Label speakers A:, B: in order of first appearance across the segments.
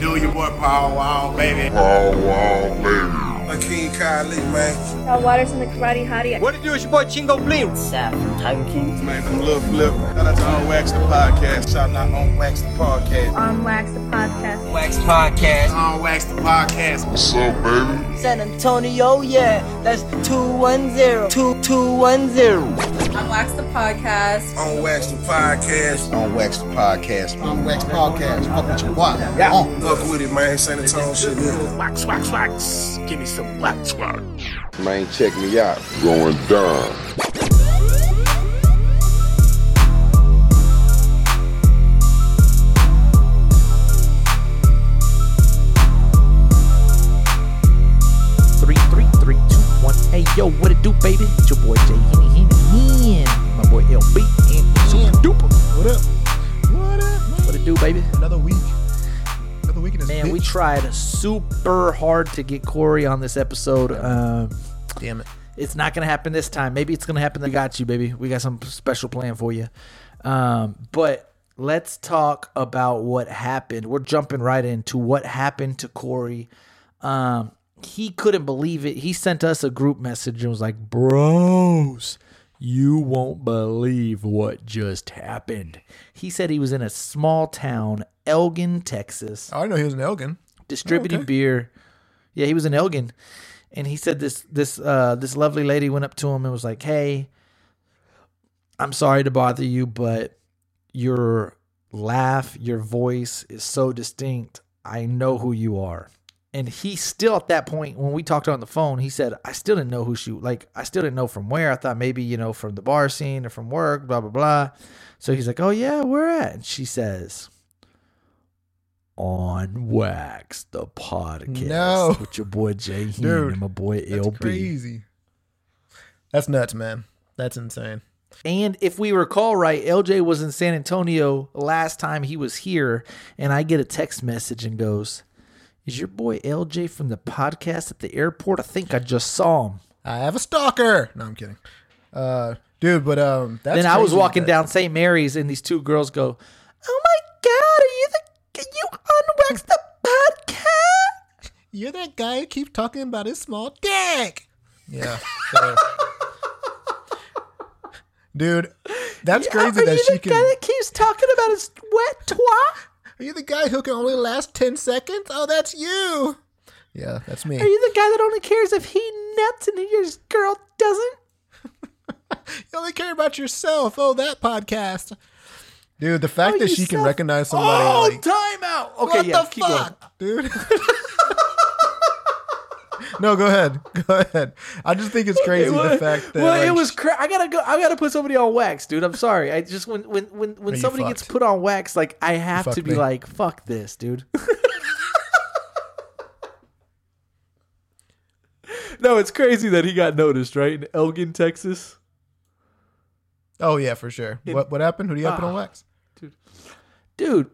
A: you do, your boy Paul Wall, baby.
B: Wow, wow, baby.
A: King Kylie, man.
C: Cal Waters and the Karate Hottie.
D: What it do? It's your boy Chingo Bling.
E: Saff from Tiger King.
A: Man, from Lil Flip. Shout out to On Wax the Podcast. Shout out On Wax the Podcast.
C: On Wax the Podcast.
D: Wax Podcast.
A: On Wax the Podcast.
B: What's up, baby?
E: San Antonio, yeah. That's 210. 2210.
F: On Wax the Podcast.
A: On Wax the Podcast.
G: On Wax the Podcast. On Wax Podcast. Fuck with your boy. Yeah. On.
A: Fuck with it, man. San Antonio shit. yeah.
H: Wax, wax, wax. Give me some wax, wax.
G: Man, check me out.
B: Going down.
I: Three, three, three, two, one. Yo, what it do, baby? It's your boy Jay LB and Super Duper.
J: What up? What up?
I: What it do, baby?
J: Another week. Another week in this
I: Man, we tried super hard to get Corey on this episode. Um,
J: Damn it.
I: it's not gonna happen this time. Maybe it's gonna happen. We got you, baby. We got some special plan for you. Um, but let's talk about what happened. We're jumping right into what happened to Corey. Um, he couldn't believe it. He sent us a group message and was like, "Bros, you won't believe what just happened." He said he was in a small town, Elgin, Texas
J: Oh, I know he was in Elgin.
I: distributing
J: okay.
I: beer. Yeah, he was in Elgin, and he said this this uh this lovely lady went up to him and was like, "Hey, I'm sorry to bother you, but your laugh, your voice is so distinct. I know who you are." And he still at that point when we talked on the phone, he said, "I still didn't know who she like. I still didn't know from where. I thought maybe you know from the bar scene or from work, blah blah blah." So he's like, "Oh yeah, where at?" And she says, on Wax, the podcast.
J: No.
I: With your boy Jay Heen
J: Dude,
I: and my boy
J: That's
I: LB.
J: crazy. That's nuts, man. That's insane.
I: And if we recall right, LJ was in San Antonio last time he was here, and I get a text message and goes, Is your boy LJ from the podcast at the airport? I think I just saw him.
J: I have a stalker. No, I'm kidding. Uh, dude, but um, that's
I: then I was walking
J: that-
I: down St. Mary's, and these two girls go, Oh my God, are you the you unwax the podcast?
J: You're that guy who keeps talking about his small dick. Yeah. so- dude, that's crazy
I: Are
J: that
I: you
J: she
I: the
J: can.
I: guy that keeps talking about his wet twat?
J: Are you the guy who can only last 10 seconds? Oh, that's you. Yeah, that's me.
I: Are you the guy that only cares if he nuts and your girl doesn't?
J: You only care about yourself. Oh, that podcast. Dude, the fact
I: Oh,
J: that she can recognize somebody
I: oh,
J: like
I: time out. Okay,
J: what
I: yeah,
J: the
I: keep going.
J: dude. no, go ahead. Go ahead. I just think it's crazy the fact that
I: well, it was. Cra- I gotta go. I gotta put somebody on wax, dude. I'm sorry. I just when when when when somebody gets put on wax, like I have to be
J: me.
I: like, fuck this, dude. no, it's crazy that he got noticed, right in Elgin, Texas.
J: Oh yeah, for sure. what what happened? Who do you have put on
I: Ah.
J: wax?
I: dude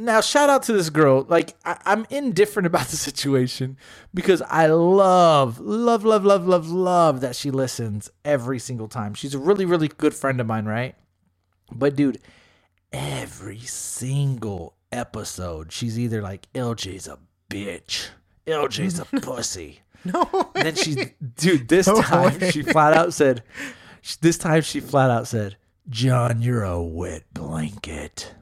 I: now shout out to this girl. Like I, i'm indifferent about the situation because i love love love love love love that she listens every single time. She's a really really good friend of mine right? But dude every single episode she's either like lj's a bitch. Lj's a pussy.
J: No.
I: and then she dude this
J: No
I: time
J: way.
I: she flat out said this time she flat out said john you're a wet blanket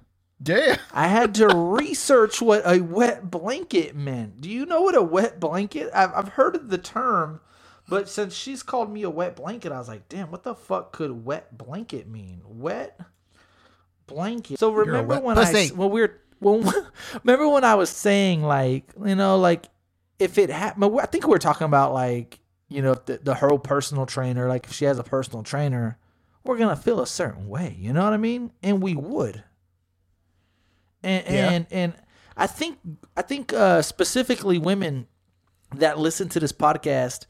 J: Damn.
I: I had to research what a wet blanket meant. Do you know what a wet blanket? I've, I've heard of the term, but since she's called me a wet blanket, I was like, damn, what the fuck could wet blanket mean? Wet blanket. So remember when
J: pussy.
I: I when we were when remember when I was saying like you know like if it happened, I think we were talking about like you know the, the her personal trainer. Like if she has a personal trainer, we're gonna feel a certain way. You know what I mean? And we would and
J: Yeah.
I: and and I think I think uh, specifically women that listen to this podcast,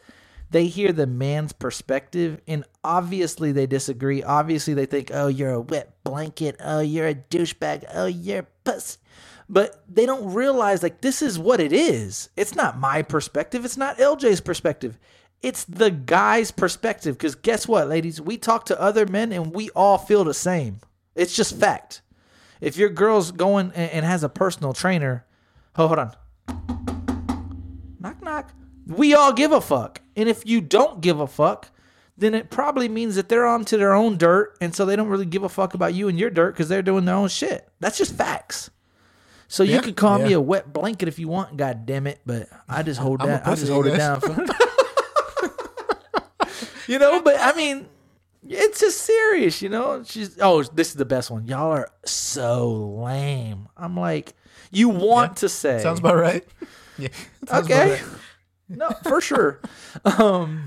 I: they hear the man's perspective, and obviously they disagree. Obviously they think, "Oh, you're a wet blanket. Oh, you're a douchebag. Oh, you're a puss." But they don't realize like this is what it is. It's not my perspective. It's not LJ's perspective. It's the guy's perspective. Because guess what, ladies? We talk to other men and we all feel the same. It's just fact if your girl's going and and has a personal trainer, Oh, hold on. Knock knock. We all give a fuck. And if you don't give a fuck, then it probably means that they're onto their own dirt, and so they don't really give a fuck about you and your dirt because they're doing their own shit. That's just facts. So you
J: Yeah,
I: can call me a wet blanket if you want, god damn it, but I just hold
J: I'm
I: that. I just hold it down. For, you know, but I mean, it's just serious. You know, she's oh, this is the best one. Y'all are so lame. I'm like, you want to say
J: Sounds about right. Yeah.
I: okay
J: right.
I: no for sure um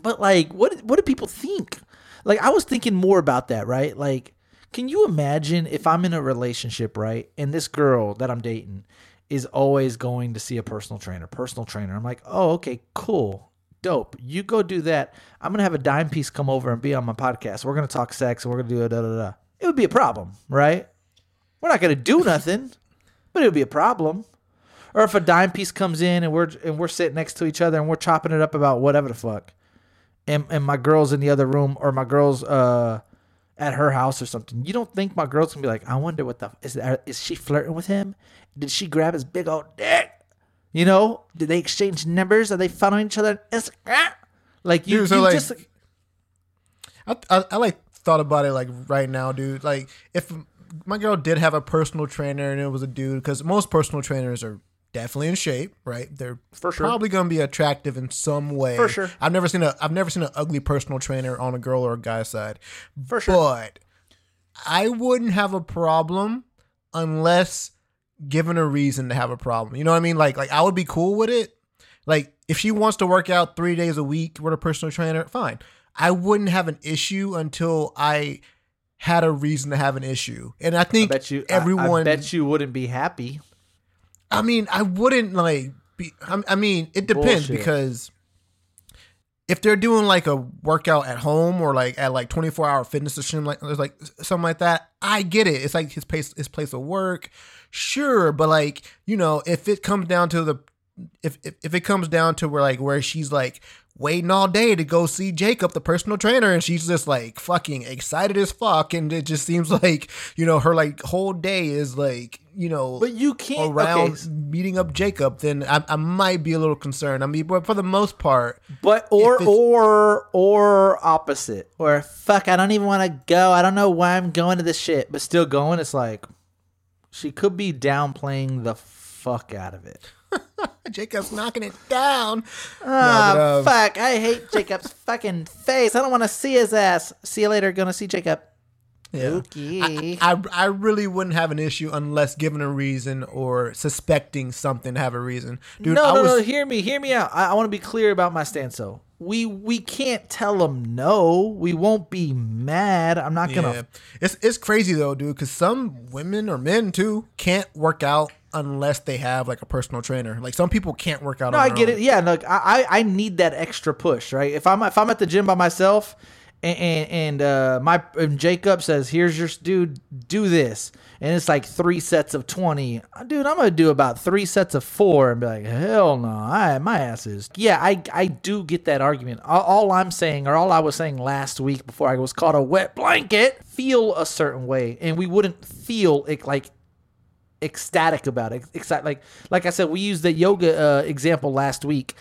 I: but like what what do people think like i was thinking more about that right like can you imagine if i'm in a relationship right and this girl that i'm dating is always going to see a personal trainer personal trainer i'm like oh okay cool dope. You go do that. I'm gonna have a dime piece come over and be on my podcast. We're gonna talk sex and we're gonna do a da da da. It would be a problem right? We're not gonna do nothing but it would be a problem. Or if a dime piece comes in and we're and we're sitting next to each other and we're chopping it up about whatever the fuck, and and my girl's in the other room or my girl's uh at her house or something, you don't think my girl's gonna be like, I wonder what the is that, is she flirting with him? Did she grab his big old dick? You know, did they exchange numbers? Are they following each other Instagram? Ah, like you,
J: Dude, so,
I: you
J: like-
I: just
J: I, I, I like thought about it like right now, dude. Like if my girl did have a personal trainer and it was a dude, because most personal trainers are definitely in shape, right? They're
I: For sure.
J: probably gonna be attractive in some way.
I: For sure.
J: I've never seen a I've never seen an ugly personal trainer on a girl or a guy's side.
I: For sure.
J: But I wouldn't have a problem unless given a reason to have a problem. You know what I mean? Like like I would be cool with it. Like if she wants to work out three days a week with a personal trainer, fine. I wouldn't have an issue until I had a reason to have an issue. And I
I: I
J: think
I: bet you
J: everyone
I: I, bet you wouldn't be happy.
J: I mean, I wouldn't like be. I I mean, it depends
I: Bullshit.
J: because if they're doing like a workout at home or like at like twenty four hour fitness or something like there's like something like that, I get it. It's like his place his place of work, sure. But like you know, if it comes down to the if if, if it comes down to where like where she's like waiting all day to go see Jacob, the personal trainer, and she's just like fucking excited as fuck, and it just seems like you know her like whole day is like you know
I: But you can't
J: around
I: okay,
J: meeting up Jacob, then I, I might be a little concerned. I mean, but for the most part,
I: But or or or opposite. Or fuck, I don't even want to go. I don't know why I'm going to this shit, but still going. It's like she could be downplaying the fuck out of it.
J: Jacob's knocking it down. Um,
I: fuck! I hate Jacob's fucking face. I don't want to see his ass. See you later. Gonna see Jacob.
J: Yeah.
I: Okay.
J: I, I I really wouldn't have an issue unless given a reason or suspecting something to have a reason. Dude,
I: no,
J: I
I: no,
J: was
I: no. Hear me. Hear me out. I, I want to be clear about my stance. though. we we can't tell them no. We won't be mad. I'm not gonna.
J: yeah. It's it's crazy though, dude, because some women or men too can't work out unless they have like a personal trainer. Like some people can't work out.
I: No,
J: on
I: I get
J: own.
I: it. Yeah, look, I I I need that extra push, right? If I'm if I'm at the gym by myself, and and, uh, my and Jacob says, "Here's your dude, do this," and it's like three sets of twenty, dude. I'm gonna do about three sets of four, and be like, "Hell no, I my ass is." Yeah, I I do get that argument. All, all I'm saying, or all I was saying last week before I was called a wet blanket, feel a certain way, and we wouldn't feel it like ecstatic about it. Excited, like like I said, we used the yoga uh, example last week.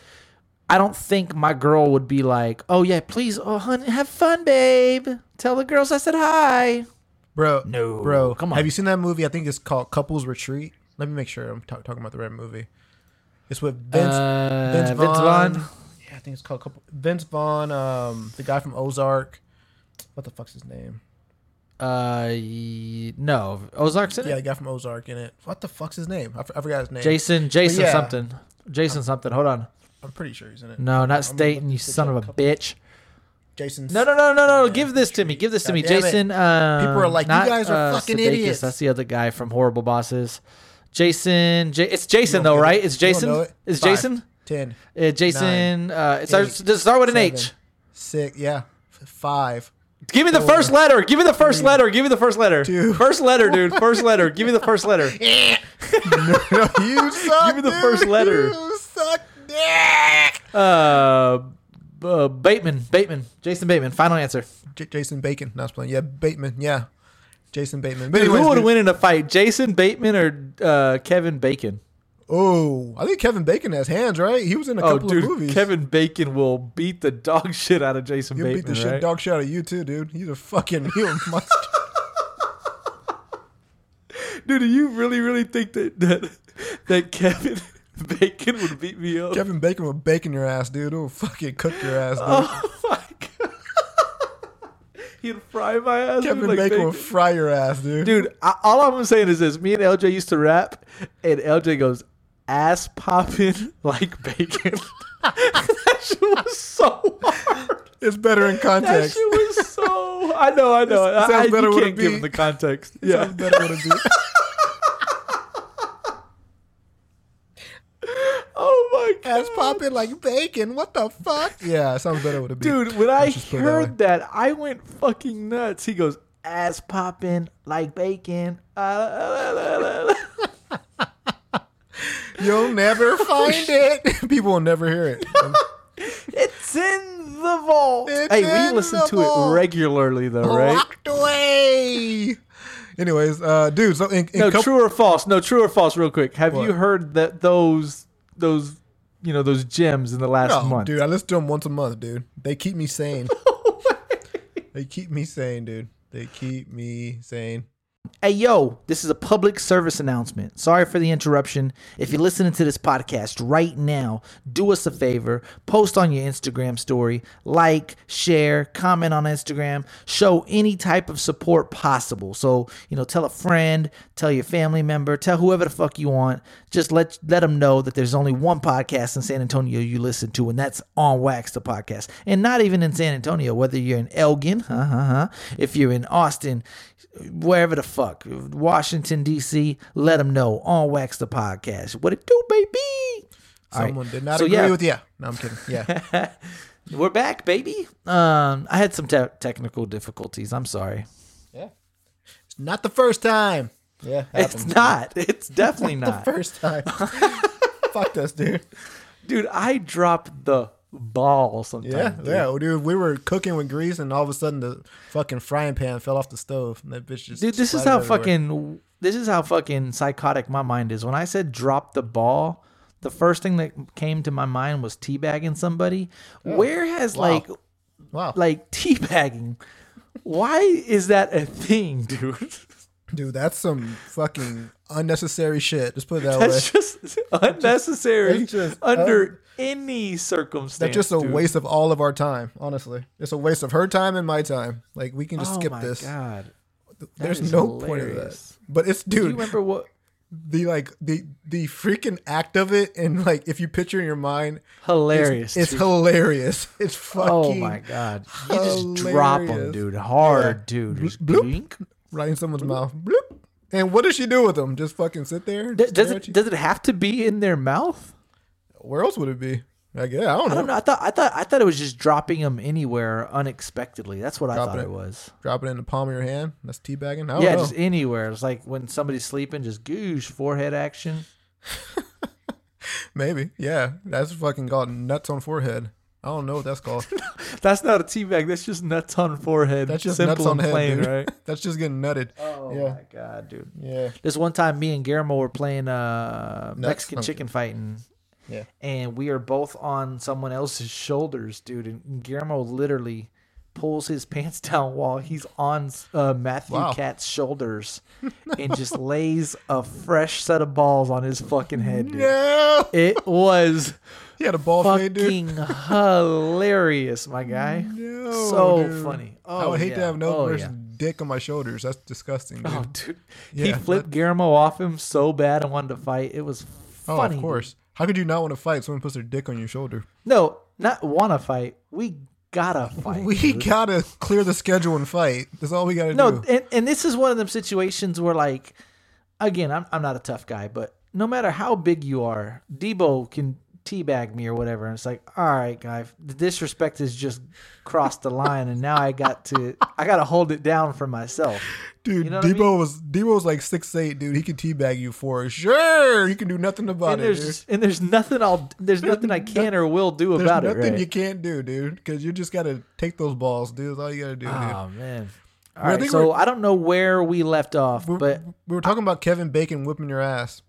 I: I don't think my girl would be like, "Oh yeah, please, oh honey, have fun, babe. Tell the girls I said hi."
J: bro.
I: No,
J: bro.
I: come on.
J: Have you seen that movie? I think it's called Couples Retreat. Let me make sure I'm ta- talking about the right movie. It's with Vince
I: Uh,
J: Vince
I: Vince
J: Vaughn.
I: Vaughn?
J: Yeah, I think it's called Couple. Vince Vaughn, um, the guy from Ozark. What the fuck's his name?
I: Uh, no, Ozark's in
J: Yeah,
I: it.
J: the guy from Ozark in it. What the fuck's his name? I, f- I forgot his name.
I: Jason, Jason
J: yeah.
I: something, Jason something. Hold on.
J: I'm pretty sure he's in it.
I: No, not
J: I'm Statham.
I: You son of a
J: couple-
I: bitch.
J: Jason.
I: No, no, no, no, no. Give this to me. Give this to
J: God
I: me. Jason. Uh,
J: People are like, "You guys are
I: uh,
J: fucking
I: Sudeikis.
J: idiots."
I: That's the other guy from Horrible Bosses. Jason. J- it's Jason though, right?
J: it.
I: It's Jason.
J: it?
I: It's
J: Five,
I: Jason.
J: Ten.
I: Uh, Jason.
J: Nine,
I: uh, it starts.
J: eight,
I: Does it start with an
J: seven,
I: H?
J: Six. Yeah. Five.
I: Give me the
J: four,
I: first letter. Give me the first letter. Give me the first letter.
J: two,
I: First letter, dude. First letter. Give me the first letter.
J: no, you suck.
I: Give me the
J: dude.
I: first letter.
J: You suck. Dick.
I: Uh, uh, Bateman. Bateman. Jason Bateman. Final answer.
J: J- Jason Bacon. Not playing. Yeah, Bateman. Yeah, Jason Bateman. But
I: Dude,
J: anyways,
I: who would win in a fight, Jason Bateman or uh, Kevin Bacon?
J: Oh, I think Kevin Bacon has hands, right? He was in a
I: Oh,
J: couple
I: dude,
J: of movies.
I: Kevin Bacon will beat the dog shit out of Jason
J: He'll
I: Bateman,
J: beat the shit
I: right?
J: dog shit out of you too, dude. He's a fucking he'll monster.
I: Dude, do you really, really think that that, that Kevin Bacon would beat me up?
J: Kevin Bacon will bacon your ass, dude. He'll fucking cook your ass, dude.
I: Oh my god, he'd fry my ass.
J: Kevin
I: like
J: Bacon,
I: bacon.
J: fry your ass, dude.
I: Dude, I, all I'm saying is this: me and LJ used to rap, and LJ goes ass popping like bacon. that shit was so hard.
J: it's better in context.
I: That shit was so. I know, I know.
J: It sounds
I: I,
J: better
I: you
J: with a
I: can't give him the context.
J: Yeah.
I: Yeah.
J: Better it be.
I: Oh my god.
J: ass popping like bacon. What the fuck? Yeah, sounds better with a beat.
I: Dude, when I
J: Let's just put it that
I: heard that, I went fucking nuts. He goes, ass popping like bacon. Uh,
J: You'll never find it. People will never hear it.
I: it's in the vault.
J: It's
I: hey, we listen to
J: vault.
I: it regularly, though, right?
J: Locked away. Anyways, uh, dude. So in, in
I: No,
J: couple-
I: true or false? No, true or false? Real quick, have you heard that those those you know those gems in the last
J: No,
I: month?
J: dude. I listen to them once a month, dude. They keep me sane. they keep me sane, dude. They keep me sane.
I: Hey, yo, this is a public service announcement. Sorry for the interruption. If you're listening to this podcast right now, do us a favor. Post on your Instagram story, like, share, comment on Instagram, show any type of support possible. So, you know, tell a friend, tell your family member, tell whoever the fuck you want. Just let let them know that there's only one podcast in San Antonio you listen to, and that's On Wax, the podcast. And not even in San Antonio, whether you're in Elgin, huh, huh, huh, if you're in Austin, wherever the fuck, Washington D.C. Let them know on Wax the podcast. What it do, baby? All right.
J: Someone did not
I: So,
J: agree
I: yeah.
J: with you. No, I'm kidding. Yeah.
I: We're back, baby. Um, I had some te- technical difficulties. I'm sorry. Yeah.
J: It's not the first time. Yeah.
I: It's not. It's definitely
J: the
I: not,
J: first time. Fucked us, dude.
I: dude. I dropped the ball sometimes.
J: Yeah,
I: dude.
J: yeah, dude. We were cooking with grease, and all of a sudden, the fucking frying pan fell off the stove, and that bitch just.
I: Dude, this is how
J: everywhere.
I: fucking this is how fucking psychotic my mind is. When I said drop the ball, the first thing that came to my mind was teabagging somebody. Oh, Where has
J: Oh, Wow.
I: like
J: Wow,
I: like teabagging? Why is that a thing, dude?
J: dude, that's some fucking unnecessary shit. Just put it that way.
I: That's just unnecessary
J: just uh,
I: under any circumstance.
J: That's just a
I: dude.
J: waste of all of our time. Honestly, it's a waste of her time and my time. Like we can just
I: oh
J: skip
I: my
J: this.
I: god!
J: There's
I: is
J: no point of that.
I: hilarious.
J: But it's
I: Do you
J: dude,
I: remember what?
J: the like the the freaking act of it, and like if you picture in your mind,
I: Hilarious!
J: it's
I: dude.
J: hilarious. It's fucking.
I: Oh my god! You just drop them,
J: hilarious.
I: dude. Hard, dude. Just
J: Bloop.
I: blink.
J: right in someone's mouth. Bloop. And what does she do with them? Just fucking sit there?
I: Does, it does it have to be in their mouth?
J: Where else would it be? Like, yeah, I don't know.
I: I don't know. I thought I thought I thought it was just dropping them anywhere unexpectedly. That's what I thought
J: it.
I: it was.
J: Drop it in the palm of your hand. That's teabagging. I
I: Yeah,
J: know.
I: just anywhere. It's like when somebody's sleeping, just goosh forehead action.
J: Maybe. Yeah. That's fucking called nuts on forehead. I don't know what that's called.
I: That's not a teabag. That's just nuts on forehead.
J: That's just
I: simple
J: nuts on head,
I: plain,
J: dude.
I: right?
J: that's just getting nutted.
I: Oh
J: Yeah.
I: my god, dude!
J: Yeah.
I: This one time, me and Guillermo were playing uh, Mexican chicken fighting.
J: Yeah.
I: And we are both on someone else's shoulders, dude. And Guillermo literally pulls his pants down while he's on uh, Matthew
J: Wow.
I: Cat's shoulders and just lays a fresh set of balls on his fucking head, dude.
J: No.
I: It was
J: He had a ball fade, dude.
I: fucking hilarious, my guy.
J: No,
I: so
J: dude.
I: funny.
J: Oh, I
I: Oh,
J: would hate
I: yeah.
J: to have no
I: Oh,
J: person's
I: yeah.
J: dick on my shoulders. That's disgusting, oh, dude.
I: Oh, dude. he
J: Yeah,
I: flipped Guillermo off him so bad and wanted to fight. It was
J: Oh,
I: funny.
J: of course. How could you not want to fight? Someone puts their dick on your shoulder.
I: No, not want to fight. We gotta fight.
J: We
I: dude.
J: gotta clear the schedule and fight. That's all we gotta
I: no,
J: do.
I: and, and this is one of them situations where, like, again, I'm I'm not a tough guy, but no matter how big you are, Debo can teabag me or whatever, and it's like, all right, guy, the disrespect has just crossed the line, and now I got to I got to hold it down for myself.
J: Dude,
I: You know what I
J: Debo
I: mean?
J: was Debo was like six eight, dude. He can teabag you for sure. You can do nothing about
I: And
J: it, dude.
I: there's and there's nothing I'll there's nothing I can or will do about it.
J: nothing
I: Right?
J: you can't do, dude. Because you just gotta take those balls, dude. That's all you gotta do, dude.
I: Oh man. All
J: I
I: right,
J: think
I: so I don't know where we left off, but
J: we were talking about Kevin Bacon whipping your ass.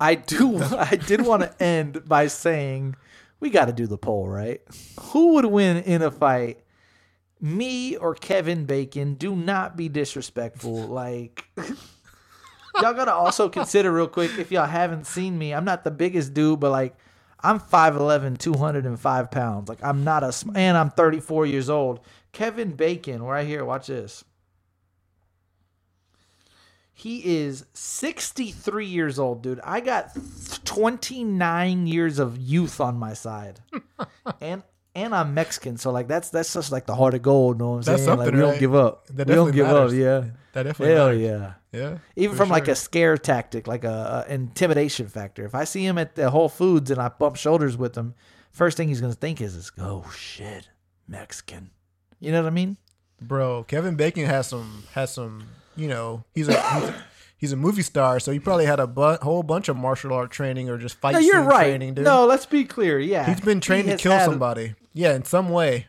I: I do. I did want to end by saying we got to do the poll, right? Who would win in a fight? Me or Kevin Bacon? Do not be disrespectful. Like, y'all gotta also consider real quick if y'all haven't seen me. I'm not the biggest dude, but like, I'm 5'11, 205 pounds. Like, I'm not a, and I'm 34 years old. Kevin Bacon, right here, watch this. He is 63 years old, dude. I got 29 years of youth on my side. and and I'm Mexican, so like that's that's just like the heart of gold, know what I'm
J: That's
I: saying? Like we don't give up.
J: That
I: we don't give
J: matters.
I: up, yeah.
J: That definitely
I: Hell
J: matters.
I: yeah.
J: Yeah.
I: Even from like a scare tactic, like a, a intimidation factor. If I see him at the Whole Foods and I bump shoulders with him, first thing he's gonna think is, is "Oh shit, Mexican." You know what I mean?
J: Bro, Kevin Bacon has some has some. You know, he's a he's a, he's a movie star, so he probably had a bu- whole bunch of martial art training or just fight
I: No, you're right.
J: training, dude.
I: No, let's be clear. Yeah,
J: he's been trained
I: He
J: to kill somebody. Yeah, in some way.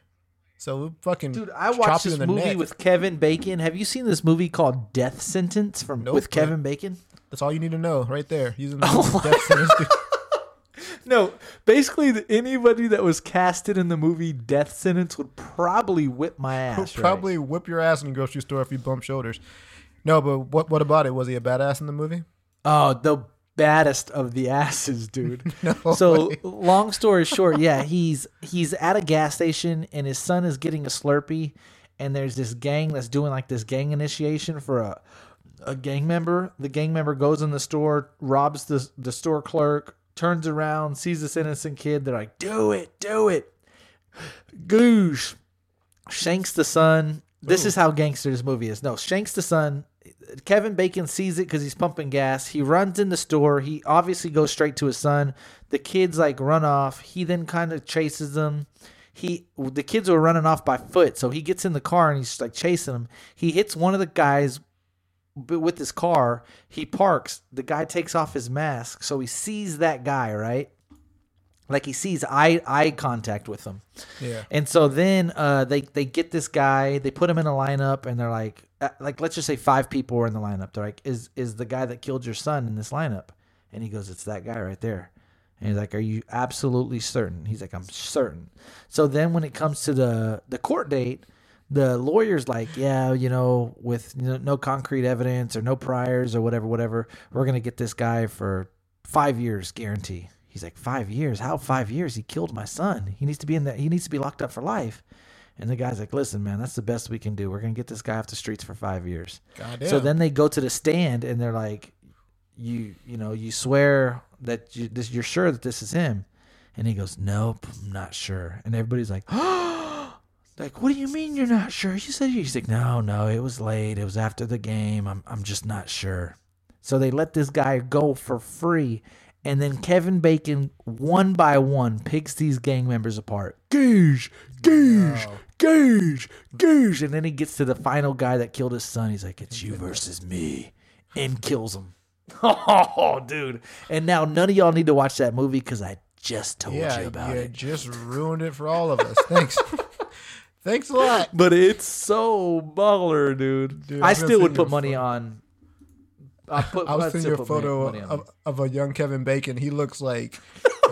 J: So fucking
I: Dude, I watched this movie
J: neck.
I: with Kevin Bacon. Have you seen this movie called Death Sentence from
J: Nope,
I: with Kevin Bacon?
J: That's all you need to know, right there. He's in the
I: Oh
J: death sentence.
I: No, basically anybody that was casted in the movie Death Sentence would probably whip my ass. right?
J: probably whip your ass in the grocery store if you bump shoulders. No, but what what about it? Was he a badass in the movie?
I: Oh, the baddest of the asses, dude.
J: No
I: so
J: way.
I: long story short, yeah, he's he's at a gas station and his son is getting a Slurpee, and there's this gang that's doing like this gang initiation for a a gang member. The gang member goes in the store, robs the the store clerk, turns around, sees this innocent kid. They're like, "Do it, do it." Goosh shanks the son. This is how gangster this movie is. No, shanks the son. Kevin Bacon sees it because he's pumping gas. He runs in the store. He obviously goes straight to his son. The kids like run off. He then kind of chases them. He the kids were running off by foot, so he gets in the car and he's like chasing them. He hits one of the guys with his car. He parks. The guy takes off his mask, so he sees that guy right. Like he sees eye eye contact with them.
J: Yeah.
I: And so then uh, they they get this guy, they put him in a lineup, and they're like, uh, like let's just say five people were in the lineup. They're like, is is the guy that killed your son in this lineup? And he goes, it's that guy right there. And he's like, are you absolutely certain? He's like, I'm certain. So then when it comes to the the court date, the lawyer's like, yeah, you know, with no, no concrete evidence or no priors or whatever, whatever, we're gonna get this guy for five years guarantee. He's like, five years? How five years? He killed my son. He needs to be in that. He needs to be locked up for life. And the guy's like, listen, man, that's the best we can do. We're gonna get this guy off the streets for five years.
J: Goddamn.
I: So then they go to the stand and they're like, you, you know, you swear that you, this, you're sure that this is him. And he goes, nope, I'm not sure. And everybody's like, like, what do you mean you're not sure? You said. He's like, no, no, it was late. It was after the game. I'm, I'm just not sure. So they let this guy go for free. And then Kevin Bacon, one by one, picks these gang members apart. Gauge, gauge, gauge, gauge. And then he gets to the final guy that killed his son. He's like, it's you versus me. And kills him. Oh, dude. And now none of y'all need to watch that movie because I just told
J: yeah,
I: you about it
J: you
I: it.
J: just ruined it for all of us. Thanks. Thanks a lot.
I: But it's so baller, dude.
J: Dude,
I: I still would put money
J: photo.
I: on. I put.
J: I was seeing
I: still
J: you a photo
I: money- money
J: of, of a young Kevin Bacon. He looks like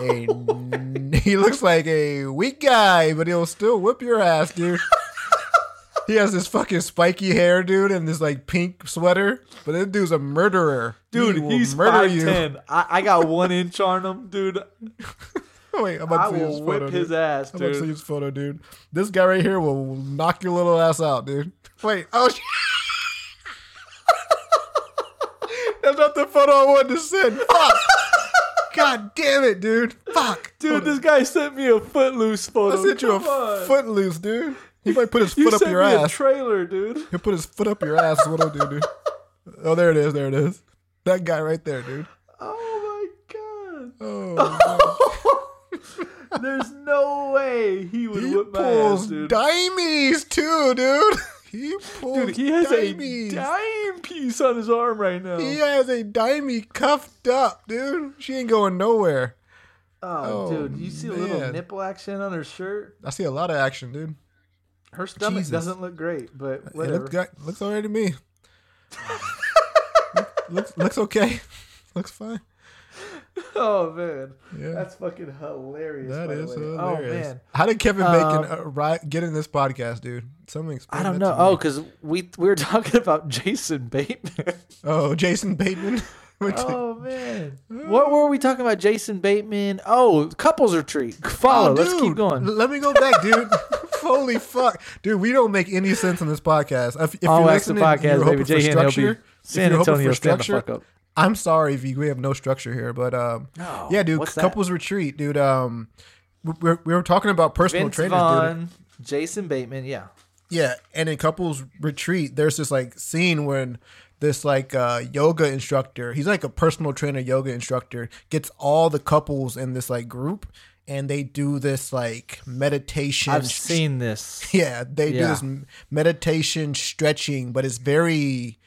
J: a he looks like a weak guy, but he'll still whip your ass, dude. he has this fucking spiky hair, dude, and this like pink sweater. But this dude's a murderer,
I: Dude,
J: He
I: he's
J: murder
I: five
J: you.
I: I, I got one inch on him, dude.
J: Wait, I'm about
I: I
J: to see
I: will
J: his
I: whip
J: photo,
I: his
J: dude.
I: ass,
J: I'm about to see his photo, dude. This guy right here will knock your little ass out, dude. Wait, oh. That's not the photo I wanted to send. Fuck. God damn it, dude. Fuck.
I: Dude, this guy sent me a footloose photo.
J: I sent you a
I: Come on.
J: foot loose, dude. He might put his
I: You
J: foot up
I: sent
J: your
I: me a
J: ass.
I: trailer, dude.
J: He'll put his foot up your ass. What I'll do, dude. Oh, there it is. There it is. That guy right there, dude.
I: Oh my god.
J: Oh,
I: There's no way he would
J: he
I: whip my
J: pulls
I: ass, dude.
J: dimes too, dude. He pulls
I: Dude, he has
J: dimes.
I: a dime piece on his arm right now.
J: He has a dimey cuffed up, dude. She ain't going nowhere.
I: oh,
J: Oh,
I: dude, you see a little nipple action on her shirt?
J: I see a lot of action, dude.
I: Her stomach
J: Jesus.
I: doesn't look great, but
J: It
I: whatever.
J: looks, got- looks alright to me. looks looks okay. looks fine.
I: Oh man,
J: Yeah.
I: that's fucking hilarious.
J: That
I: by
J: is
I: way.
J: hilarious.
I: Oh man,
J: How did Kevin
I: Um,
J: Bacon uh, ri- get in this podcast, dude? Something.
I: I don't know. Oh, because we we were talking about Jason Bateman.
J: oh, Jason Bateman.
I: Oh man, what were we talking about? Jason Bateman. Oh, couples retreat. Follow.
J: Oh,
I: Let's keep going.
J: Let me go back, dude. Holy fuck, dude! We don't make any sense on this podcast. If, if
I: All
J: you're
I: the
J: listening,
I: podcast,
J: you're
I: baby.
J: hoping for
I: Jay Henry will be
J: structure.
I: San Antonio.
J: for
I: Stand the
J: structure,
I: fuck up.
J: I'm sorry if you, we have no structure here, but um, yeah, dude,
I: what's that?
J: couples retreat, dude. Um, we we we were talking about personal
I: Vince
J: trainers, dude.
I: Vaughn, Jason Bateman. Yeah.
J: Yeah, and in couples retreat, there's this like scene when this like uh yoga instructor, he's like a personal trainer yoga instructor, gets all the couples in this like group and they do this like meditation
I: I've seen this.
J: yeah, they do this meditation stretching, but it's very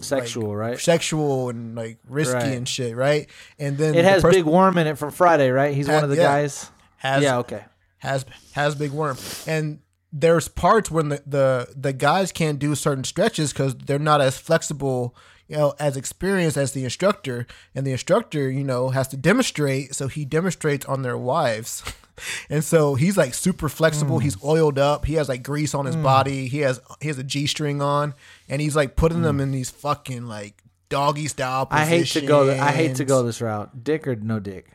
I: Sexual, right?
J: sexual and like risky
I: Right.
J: and shit, right? And then
I: It
J: the
I: has
J: pers-
I: Big Worm in it from Friday, right? He's
J: Ha-
I: one of the
J: yeah.
I: guys.
J: has
I: yeah. Okay.
J: has has big worm and there's parts when the the, the guys can't do certain stretches because they're not as flexible you know as experienced as the instructor and the instructor you know has to demonstrate so he demonstrates on their wives and so he's like super flexible he's mm. oiled up he has like grease on his mm. body he has he has a g-string on and he's like putting them mm. in these fucking like doggy style Positions.
I: I hate to go. I hate to go this route. Dick or no dick?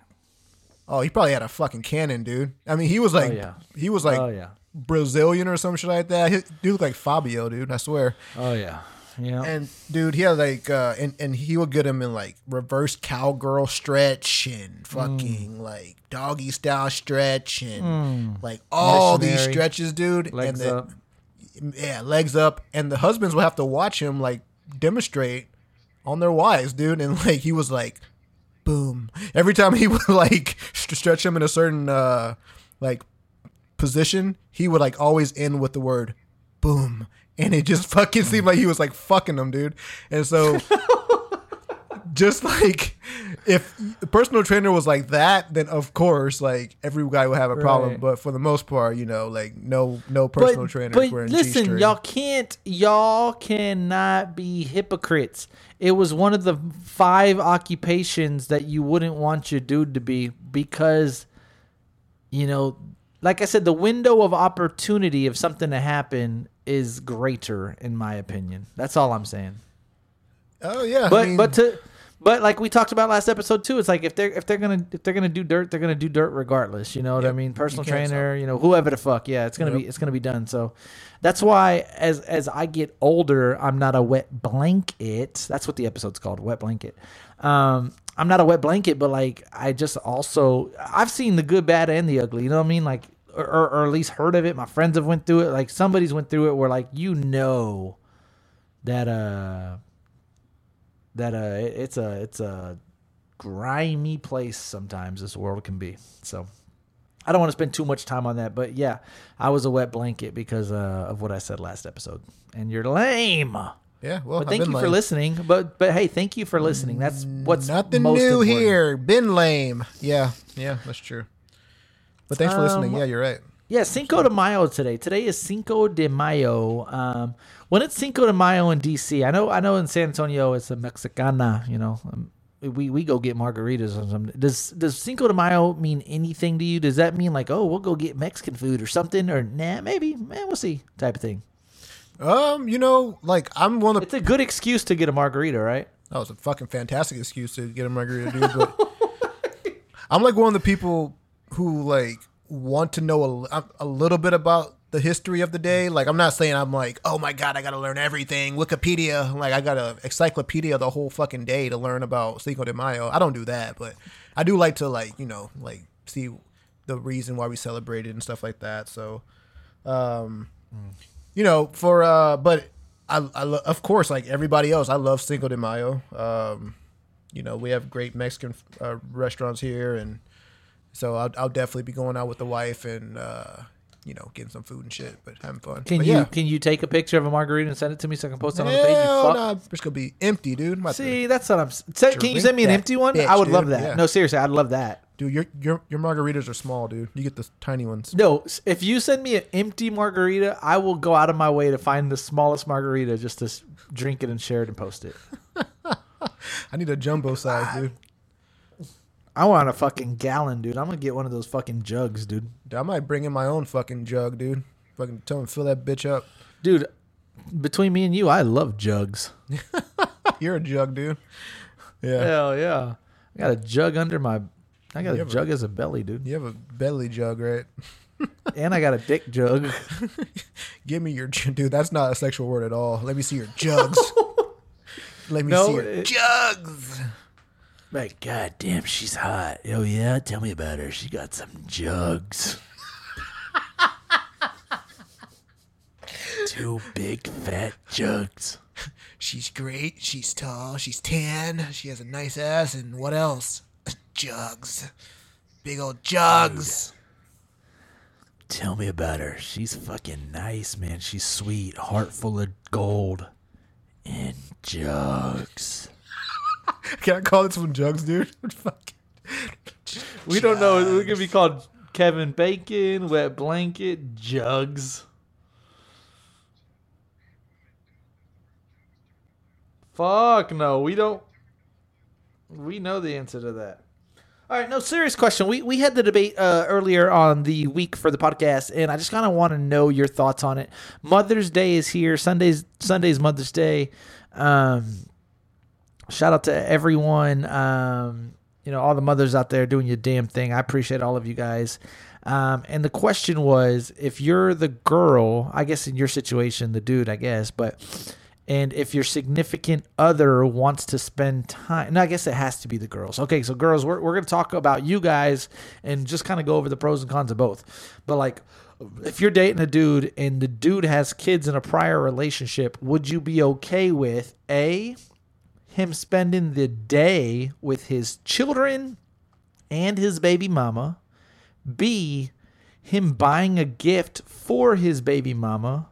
J: oh he probably had a fucking cannon dude i mean he was oh, like
I: yeah.
J: he was like
I: oh yeah.
J: Brazilian or some shit like that. He, dude looked like Fabio, dude. I swear.
I: Oh yeah. Yeah.
J: And dude, he had like, uh, and and he would get him in like reverse cowgirl stretch and fucking
I: Mm.
J: like doggy style stretch and like all these stretches, dude.
I: Legs
J: and the,
I: up.
J: yeah, legs up. And the husbands would have to watch him like demonstrate on their wives, dude. And like he was like, boom. Every time he would like st- stretch him in a certain uh like position, he would like always end with the word boom. And it just fucking seemed like he was like fucking them, dude. And so just like if the personal trainer was like that, then of course like every guy would have a problem.
I: Right.
J: But for the most part, you know, like no no personal trainers
I: but
J: wearing
I: listen,
J: G-string.
I: y'all can't, y'all cannot be hypocrites. It was one of the five occupations that you wouldn't want your dude to be because, you know, like I said, the window of opportunity of something to happen is greater, in my opinion. That's all I'm saying.
J: Oh yeah, I
I: But
J: mean,
I: but to but like we talked about last episode too, it's like if they're if they're gonna if they're gonna do dirt, they're gonna do dirt regardless. You know what I mean? Personal
J: You
I: trainer, you know, whoever the fuck, yeah, it's gonna be it's gonna be done. So that's why as as I get older, I'm not a wet blanket. That's what the episode's called, wet blanket. Um, I'm not a wet blanket, but like I just also I've seen the good, bad, and the ugly. You know what I mean? Like or, or, at least heard of it. My friends have went through it. Like somebody's went through it where like you know that uh that uh it- it's a it's a grimy place sometimes this world can be so i don't want to spend too much time on that but yeah i was a wet blanket because uh, of what i said last episode and you're lame
J: yeah. Well,
I: but thank you for listening but but hey thank you for listening that's what's
J: Nothing new
I: important.
J: here. Been lame. Yeah, yeah, that's true. But thanks for listening.
I: Um,
J: Yeah, you're right.
I: Yeah, Cinco de Mayo today. Today is Cinco de Mayo. Um, when it's Cinco de Mayo in DC, I know, I know in San Antonio it's a Mexicana. You know, um, we we go get margaritas or something. Does does Cinco de Mayo mean anything to you? Does that mean like, oh, we'll go get Mexican food or something, or nah, maybe, man, we'll see, type of thing.
J: Um, you know, like I'm one of
I: It's a good excuse to get a margarita, right?
J: that was a fucking fantastic excuse to get a margarita, dude. But I'm like one of the people who like want to know a, a little bit about the history of the day. Like I'm not saying I'm like, oh my god, I got to learn everything. Wikipedia, like I got a encyclopedia the whole fucking day to learn about Cinco de Mayo. I don't do that, but I do like to like you know like see the reason why we celebrate it and stuff like that. So, um, you know, for uh, but I, I lo- of course like everybody else, I love Cinco de Mayo. Um, you know, we have great Mexican uh, restaurants here, and so I'll, I'll definitely be going out with the wife and uh, you know getting some food and shit, but having fun.
I: Can
J: But
I: you
J: yeah.
I: can you take a picture of a margarita and send it to me so I can post it on the page? You
J: Hell
I: fuck?
J: nah, it's gonna be empty, dude. I'm about to-
I: See, that's what I'm. Say, can you send me an
J: that
I: empty one?
J: bitch,
I: I would love that.
J: Yeah.
I: No, seriously, I'd love that.
J: Dude, your your your margaritas are small, dude. You get the tiny ones.
I: No, if you send me an empty margarita, I will go out of my way to find the smallest margarita just to drink it and share it and post it.
J: I need a jumbo size, dude.
I: I want a fucking gallon, dude. I'm gonna get one of those fucking jugs, dude.
J: I might bring in my own fucking jug, dude. Fucking tell him fill that bitch up.
I: Dude, between me and you, I love jugs.
J: You're a jug, dude. Yeah.
I: Hell yeah. I got a jug under my. I got
J: You
I: a
J: have a-
I: jug as a belly, dude.
J: You have a belly jug, right?
I: And I got a dick jug.
J: Give me your dude. That's not a sexual word at all. Let me see your jugs. Let me
I: No,
J: see your
I: it-
J: jugs.
I: Like, god damn, she's hot. Oh yeah, tell me about her. She got some jugs. Two big fat jugs.
J: She's great. She's tall. She's tan. She has a nice ass. And what else? Jugs. Big old jugs.
I: Tell me about her. She's fucking nice, man. She's sweet, heart full of gold, and jugs.
J: Can I call this one jugs, dude? Fuck.
I: We don't know. We're gonna be called Kevin Bacon, Wet Blanket, Jugs. Fuck no, we don't. We know the answer to that. All right, no serious question. We we had the debate uh, earlier on the week for the podcast, and I just kind of want to know your thoughts on it. Mother's Day is here. Sunday's Sunday's Mother's Day. Um, shout out to everyone. Um, you know, all the mothers out there doing your damn thing. I appreciate all of you guys. Um, and the question was, if you're the girl, I guess in your situation, the dude, I guess, but and if your significant other wants to spend time, no, I guess it has to be the girls. Okay, so girls, we're, we're going to talk about you guys and just kind of go over the pros and cons of both. But like, if you're dating a dude and the dude has kids in a prior relationship, would you be okay with A, him spending the day with his children and his baby mama? B, him buying a gift for his baby mama?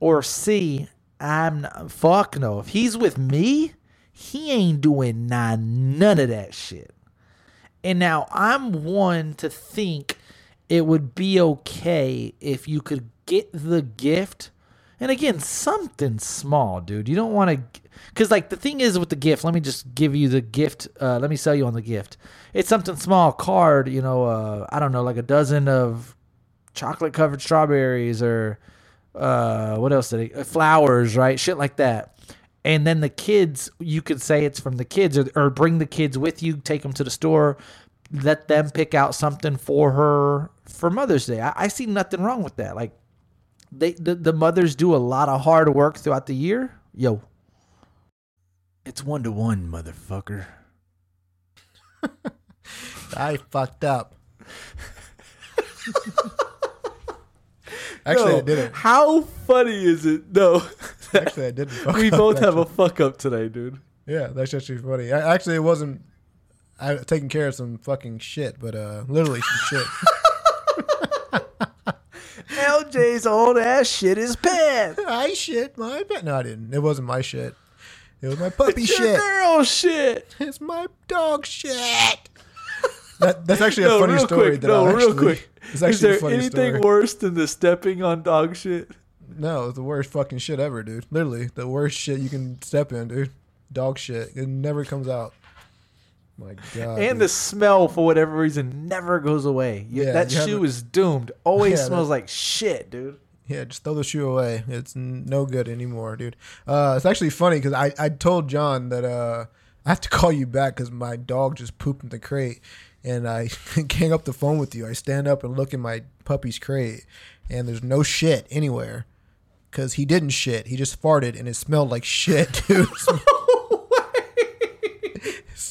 I: Or C, I'm not, fuck no. If he's with me, he ain't doing none, none of that shit. And now I'm one to think it would be okay if you could get the gift. And again, something small, dude. You don't want to. Because, like, the thing is with the gift, let me just give you the gift. Uh, let me sell you on the gift. It's something small, card, you know, uh, I don't know, like a dozen of chocolate covered strawberries or uh what else did they flowers right? Shit like that. And then the kids you could say it's from the kids or, or bring the kids with you take them to the store let them pick out something for her for mother's day. I, I see nothing wrong with that. Like they the, the mothers do a lot of hard work throughout the year. Yo. It's one to one motherfucker.
J: I fucked up. Actually, I didn't.
I: how funny is it no
J: Actually, I didn't. fuck
I: we both have
J: actually.
I: a fuck up today dude
J: Yeah, that's actually funny. I, actually, it wasn't. I taking care of some fucking shit, but uh, literally some shit.
I: lj's old ass shit is pants
J: I shit my bed. No, I didn't. It wasn't my shit. It was my puppy
I: It's
J: shit.
I: girl shit.
J: It's my dog shit. That, that's actually a
I: no,
J: funny
I: real
J: story.
I: quick.
J: that
I: No,
J: I'll
I: real
J: actually,
I: quick. Is
J: actually
I: there
J: a funny
I: anything
J: story.
I: worse than the stepping on dog shit?
J: No, it's the worst fucking shit ever, dude. Literally, the worst shit you can step in, dude. Dog shit. It never comes out. My God.
I: and
J: dude.
I: the smell, for whatever reason, never goes away. You-
J: Yeah,
I: that shoe is doomed. Always
J: Yeah,
I: smells
J: that-
I: like shit, dude.
J: Yeah, just throw the shoe away. It's n- no good anymore, dude. Uh, it's actually funny because I, I told John that uh, I have to call you back because my dog just pooped in the crate. And I hang up the phone with you. I stand up and look in my puppy's crate, and there's no shit anywhere because he didn't shit. He just farted, and it smelled like shit, dude.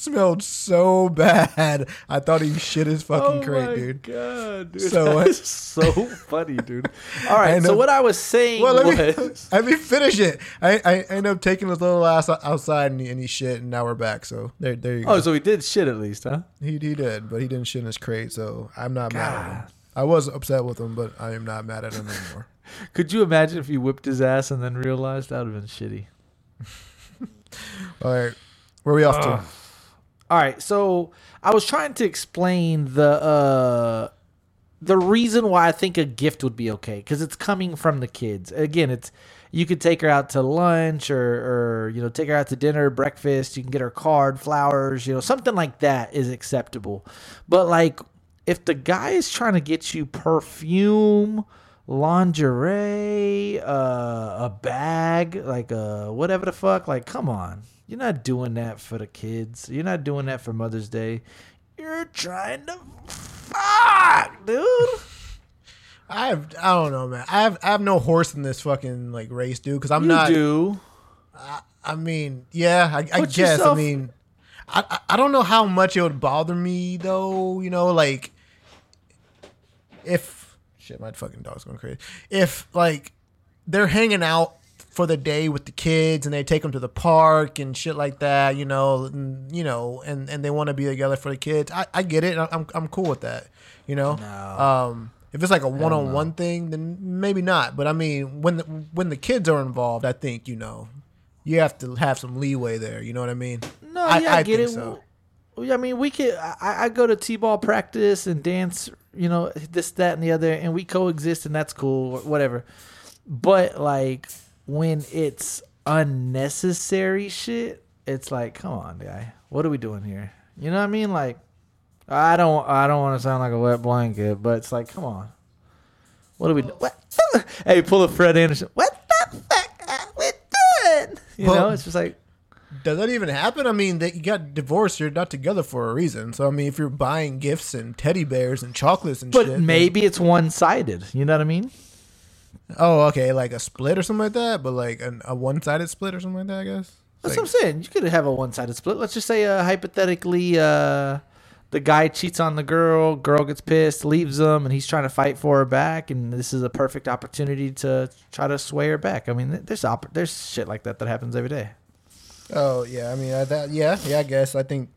J: Smelled so bad. I thought he shit his fucking
I: oh
J: crate,
I: my
J: dude.
I: god, dude.
J: So, uh,
I: That's so funny, dude. All right, so
J: uh,
I: what I was saying
J: Well, let me,
I: was,
J: let me finish it. I, I ended up taking his little ass outside and he, and he shit, and now we're back. So there, there you go.
I: oh, so he did shit at least, huh?
J: he, he did, but he didn't shit in his crate, so I'm not mad at him. I was upset with him, but I am not mad at him anymore.
I: Could you imagine if you whipped his ass and then realized that would have been shitty?
J: All right, where are we off to?
I: All right, so I was trying to explain the uh the reason why I think a gift would be okay because it's coming from the kids. Again, it's you could take her out to lunch or, or you know take her out to dinner, breakfast. You can get her card, flowers, you know something like that is acceptable. But like if the guy is trying to get you perfume, lingerie, uh, a bag, like a whatever the fuck, like come on, you're not doing that for the kids. You're not doing that for Mother's Day. You're trying to fuck, dude.
J: I have I don't know, man. I have I have no horse in this fucking like race, dude. Because I'm
I: you
J: not.
I: do.
J: I mean, yeah, I, I guess.
I: yourself-
J: I mean, I, I I don't know how much it would bother me though. You know, like if shit, my fucking dog's going crazy. If like they're hanging out for the day with the kids and they take them to the park and shit like that, you know, and, you know, and and they want to be together for the kids. I, I get it. I'm I'm cool with that. You know. Um, if it's like a one-on-one thing, then maybe not. But I mean, when the, when the kids are involved, I think you know you have to have some leeway there. You know what I mean?
I: No, yeah, I, get
J: think
I: it.
J: So.
I: I mean, we could. I, I go to t-ball practice and dance. You know, this, that, and the other, and we coexist, and that's cool. or Whatever. But like when it's unnecessary shit, it's like, come on, guy, what are we doing here? You know what I mean? Like, I don't, I don't want to sound like a wet blanket, but it's like, come on, what are we? do- What? hey, pull a Fred Anderson. What the fuck are we doing? You know, it's just like.
J: Does that even happen? I mean, that you got divorced. You're not together for a reason. So I mean, if you're buying gifts and teddy bears and chocolates and
I: But
J: shit,
I: maybe it's one sided. You know what I mean?
J: oh, okay, like a split or something like that. But like an, a one-sided split or something like that. I guess.
I: That's
J: Like-
I: what I'm saying. You could have a one sided split. Let's just say, uh, hypothetically, uh, the guy cheats on the girl, girl gets pissed, leaves him, and he's trying to fight for her back. And this is a perfect opportunity to try to sway her back. I mean, there's opp- there's shit like that that happens every day.
J: Oh yeah, I mean uh, that. Yeah, yeah. I guess I think.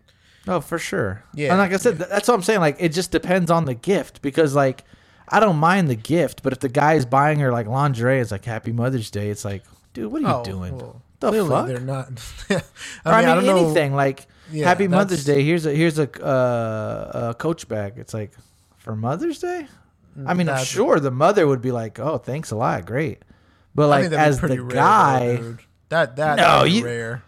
I: Oh, for sure.
J: Yeah,
I: And like I said, th- that's what I'm saying. Like, it just depends on the gift because, like, I don't mind the gift, but if the guy is buying her like lingerie, it's like Happy Mother's Day. It's like, dude, what are you
J: oh,
I: doing?
J: well,
I: the fuck?
J: they're not. I
I: Or, I
J: mean,
I: mean,
J: I don't know.
I: anything like
J: Yeah,
I: Happy Mother's Day. Here's a here's a uh, a Coach bag. It's like for Mother's Day. I mean, I'm sure the mother would be like, "Oh, thanks a lot, great." But like
J: think that'd
I: as the
J: rare,
I: guy,
J: dude. that that
I: No, you-
J: rare.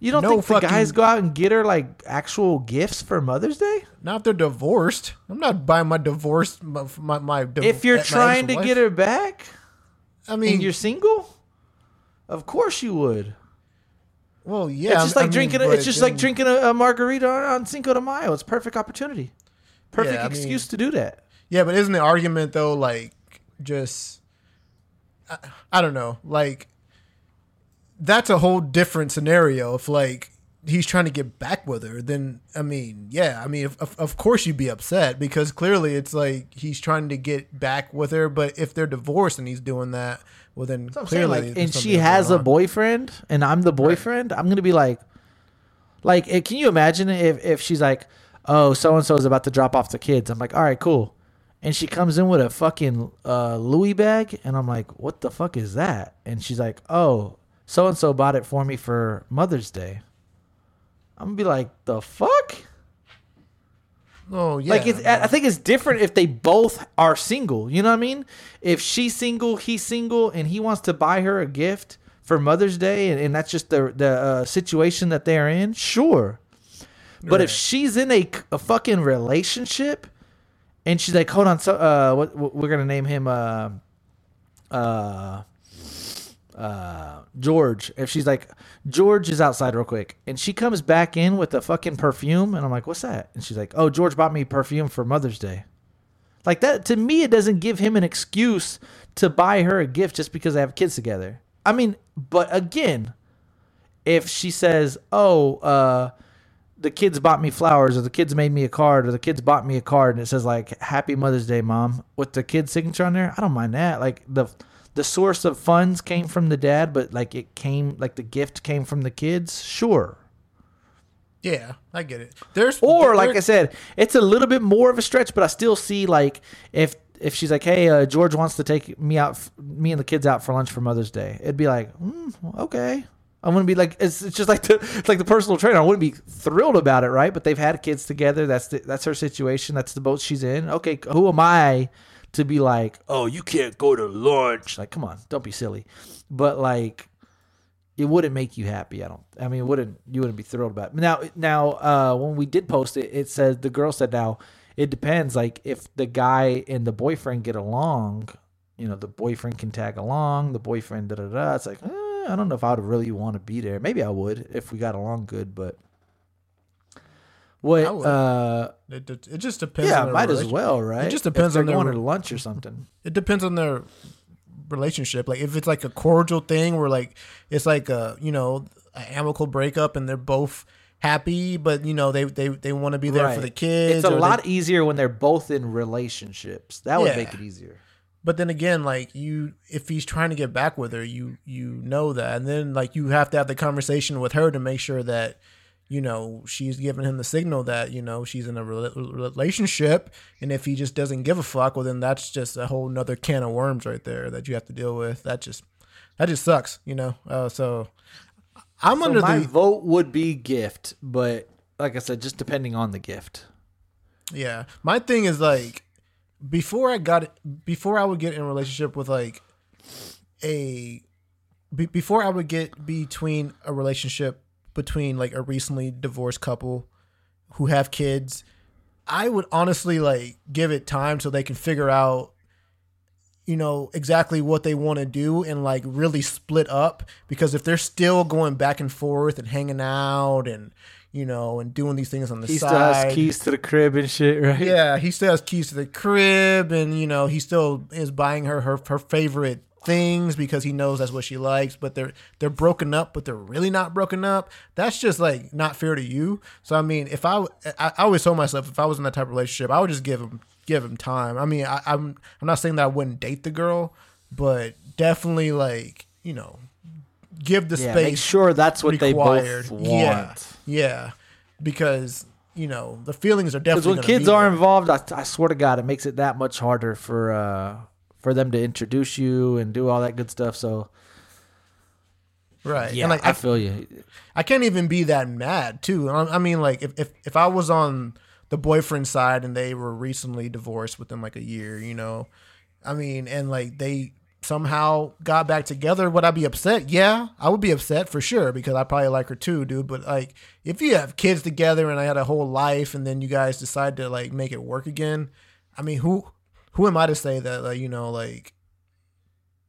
I: You don't
J: no
I: think the
J: fucking-
I: guys go out and get her like actual gifts for Mother's Day?
J: Not if they're divorced. I'm not buying my divorce. My my, my div-
I: if you're
J: my
I: trying to
J: ex-wife.
I: get her back
J: I mean,
I: and you're single, of course you would.
J: well, yeah.
I: it's just
J: I
I: like
J: mean,
I: drinking. A,
J: but
I: it's just like
J: then-
I: drinking a, a margarita on, on Cinco de Mayo. It's perfect opportunity, perfect
J: I mean-
I: excuse to do that.
J: Yeah, but isn't the argument though like just I, I don't know, like that's a whole different scenario if like he's trying to get back with her then I mean, yeah, I mean of, of, of course you'd be upset because clearly it's like he's trying to get back with her, but if they're divorced and he's doing that, well then
I: That's what saying,
J: clearly
I: like, and she has a boyfriend, and I'm the boyfriend. I'm gonna be like, like, eh, can you imagine if if she's like, oh, so and so is about to drop off the kids? I'm like, all right, cool, and she comes in with a fucking uh, Louis bag, and I'm like, what the fuck is that? And she's like, oh, so and so bought it for me for Mother's Day. I'm gonna be like, the fuck?
J: Oh yeah.
I: like it's, I think it's different if they both are single. You know what I mean? If she's single, he's single, and he wants to buy her a gift for Mother's Day, and, and that's just the the uh, situation that they're in. Sure, but if she's in a, a fucking relationship, and she's like, "Hold on, so uh, what, what we're gonna name him uh, uh, uh, George." If she's like, "George is outside real quick," and she comes back in with a fucking perfume, and I'm like, "What's that?" And she's like, "Oh, George bought me perfume for Mother's Day." Like that to me, it doesn't give him an excuse to buy her a gift just because they have kids together. I mean, but again, if she says, "Oh, uh, the kids bought me flowers, or the kids made me a card, or the kids bought me a card," and it says like "Happy Mother's Day, Mom" with the kid's signature on there, I don't mind that. Like the the source of funds came from the dad, but like it came like the gift came from the kids. Sure.
J: yeah, I get it. There's
I: Or
J: there-
I: like I said, it's a little bit more of a stretch, but I still see like if if she's like, "Hey, uh, George wants to take me out, me and the kids out for lunch for Mother's Day," it'd be like, mm, "Okay, I wouldn't be like it's, it's just like the it's like the personal trainer. I wouldn't be thrilled about it, right? But they've had kids together. That's the, that's her situation. That's the boat she's in. Okay, who am I to be like, oh, you can't go to lunch? Like, come on, don't be silly. But like, it wouldn't make you happy. I don't. I mean, it wouldn't. You wouldn't be thrilled about it. Now, now, uh, when we did post it, it says the girl said now it depends. Like if the guy and the boyfriend get along, you know, the boyfriend can tag along. The boyfriend da da da. It's like eh, I don't know if I would really want to be there. Maybe I would if we got along good, but. What? Uh,
J: It, it, it just depends.
I: yeah, might as well, right?
J: It just depends on their
I: going to lunch or something.
J: it depends on their relationship. Like if it's like a cordial thing where like it's like a you know an amicable breakup and they're both happy, but you know they they they want to be there for the kids.
I: It's a
J: or they-
I: lot easier when they're both in relationships. That would
J: Yeah.
I: make it easier.
J: But then again, like you, if he's trying to get back with her, you you know that, and then like you have to have the conversation with her to make sure that you know she's giving him the signal that you know she's in a rela- relationship, and if he just doesn't give a fuck, well then that's just a whole nother can of worms right there that you have to deal with. That just that just sucks, you know. Uh, so I'm
I: So
J: under
I: my
J: the
I: vote would be gift, but like I said, just depending on the gift.
J: Yeah. My thing is like before I got before I would get in a relationship with like a be, before I would get between a relationship between like a recently divorced couple who have kids, I would honestly like give it time so they can figure out you know exactly what they want to do and like really split up because if they're still going back and forth and hanging out and you know and doing these things on the
I: He
J: side he
I: still has keys to the crib and shit, right?
J: yeah, he still has keys to the crib, and you know he still is buying her her, her favorite things because he knows that's what she likes. But they're they're broken up, but they're really not broken up. That's just like not fair to you. So I mean, if I I, I always told myself if I was in that type of relationship, I would just give him give him time. I mean, I, I'm I'm not saying that I wouldn't date the girl, but definitely like you know give the
I: Yeah,
J: space.
I: make sure that's what
J: required.
I: they both
J: Yeah,
I: want.
J: yeah, because you know the feelings are
I: Because
J: definitely
I: when kids are
J: there.
I: involved, I, I swear to God, it makes it that much harder for uh, for them to introduce you and do all that good stuff. So
J: right.
I: yeah,
J: and like
I: I
J: I,
I: feel you.
J: I can't even be that mad too. I, I mean, like if, if if I was on the boyfriend side and they were recently divorced within like a year, you know, I mean, and like they somehow got back together, would I be upset? Yeah, I would be upset for sure because I probably like her too, dude. But like, if you have kids together and I had a whole life, and then you guys decide to like make it work again, I mean, who who am I to say that like you know like.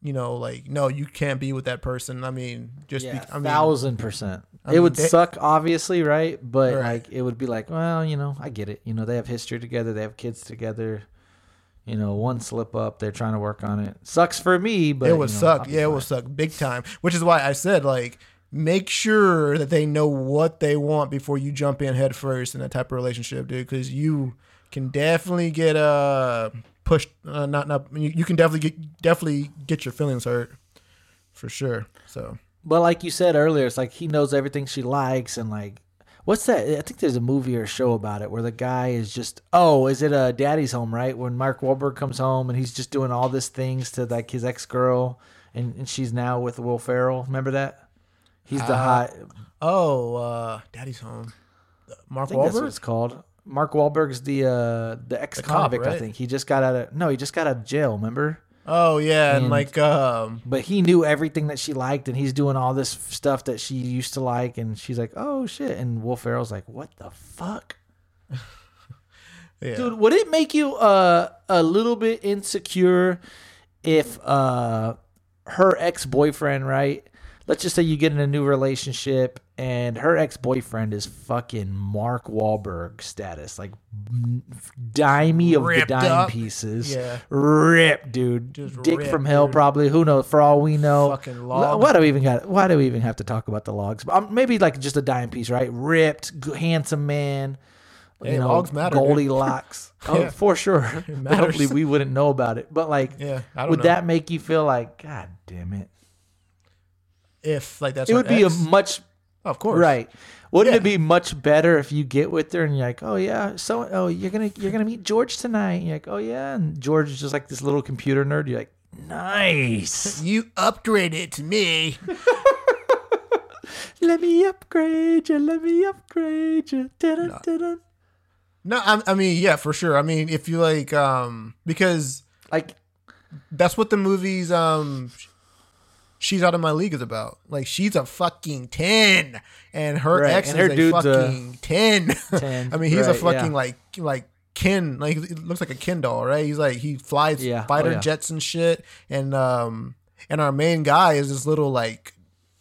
J: You know, like no, you can't be with that person. I mean, just
I: Yeah,
J: be, I mean,
I: thousand percent.
J: I
I: it would
J: they-
I: suck, obviously, right? But
J: Right.
I: like, it would be like, well, you know, I get it. You know, they have history together. They have kids together. You know, one slip up, they're trying to work on it. Sucks for me, but
J: it would
I: you know,
J: suck. Yeah, it would suck big time. Which is why I said like make sure that they know what they want before you jump in head first in that type of relationship, dude. Because you can definitely get uh pushed. Uh, not not you, you can definitely get definitely get your feelings hurt for sure. So
I: But like you said earlier, it's like he knows everything she likes, and like, what's that? I think there's a movie or a show about it where the guy is just, oh, is it a Daddy's Home, right? When Mark Wahlberg comes home and he's just doing all these things to like his ex girl, and, and she's now with Will Ferrell. Remember that? He's the
J: Uh,
I: hot.
J: oh, uh, Daddy's home. Mark
I: think that's what
J: Wahlberg.
I: it's called. Mark Wahlberg's the uh, the ex convict. I think he just got out of no, he just got out of jail. Remember?
J: Oh yeah, and,
I: And-
J: like um,
I: But he knew everything that she liked, and he's doing all this stuff that she used to like, and she's like, "Oh shit!" And Will Ferrell's like, "What the fuck,
J: yeah.
I: dude? Would it make you uh, a little bit insecure if uh, her ex boyfriend, right? Let's just say you get in a new relationship, and her ex boyfriend is fucking Mark Wahlberg status, like dimey of
J: Ripped
I: the dime
J: up.
I: pieces,
J: Yeah.
I: ripped, dude,
J: Just
I: dick
J: ripped,
I: from hell,
J: dude.
I: probably. Who knows? For all we know,
J: Fucking log.
I: Why do we even got? Why do we even have to talk about the logs? Um, maybe like just a dime piece, right? Ripped, handsome man.
J: Hey, logs matter.
I: Goldilocks. oh,
J: Yeah.
I: for sure. Hopefully, we wouldn't know about it. But like,
J: Yeah, I don't
I: would
J: know.
I: that make you feel like, God damn it?
J: If like that's
I: It
J: her
I: would be a much
J: of course
I: right. Wouldn't
J: Yeah.
I: it be much better if you get with her and you're like, oh yeah, so oh you're gonna you're gonna meet George tonight? And you're like, oh yeah, and George is just like this little computer nerd. You're like, nice.
J: You upgrade it to me.
I: Let me upgrade you. Let me upgrade you. Dun, dun, dun.
J: No, I, I mean, yeah, for sure. I mean, if you like, um, because
I: Like,
J: that's what the movie's um she's out of my league is about like she's a fucking 10 and her
I: Right,
J: ex
I: and her
J: is a
I: dude's a
J: fucking 10
I: 10,
J: i mean he's a fucking
I: yeah.
J: like like ken like it looks like a ken doll right he's like he flies
I: Yeah, oh,
J: fighter
I: yeah.
J: jets and shit and um and our main guy is this little like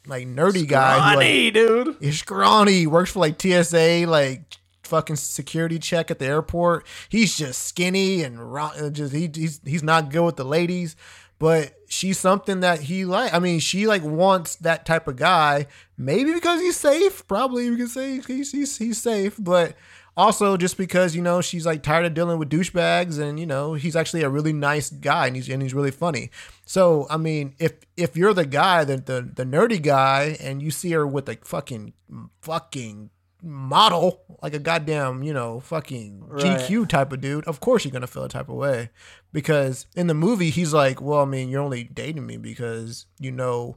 J: like nerdy guy who, like,
I: dude.
J: He's scrawny. Works for like TSA, like fucking security check at the airport. He's just skinny and ro- just he, he's he's not good with the ladies, but she's something that he like. I mean, she like wants that type of guy. Maybe because he's safe. Probably you can say he's he's, he's safe, but. Also, just because you know she's like tired of dealing with douchebags, and you know he's actually a really nice guy, and he's and he's really funny. So I mean, if if you're the guy, the the, the nerdy guy, and you see her with a fucking fucking model, like a goddamn you know fucking
I: Right.
J: GQ type of dude, of course you're gonna feel a type of way. Because in the movie, he's like, well, I mean, you're only dating me because you know,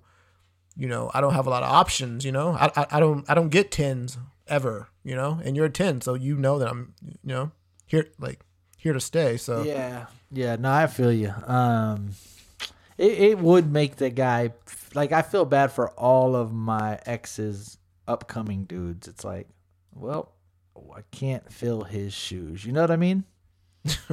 J: you know, I don't have a lot of options. You know, I I, I don't I don't get tens ever. You know, and you're a ten, so you know that I'm you know here like here to stay. So
I: Yeah, yeah. No, I feel you. Um, it it would make the guy like I feel bad for all of my ex's upcoming dudes. It's like, well, I can't fill his shoes. You know what I mean?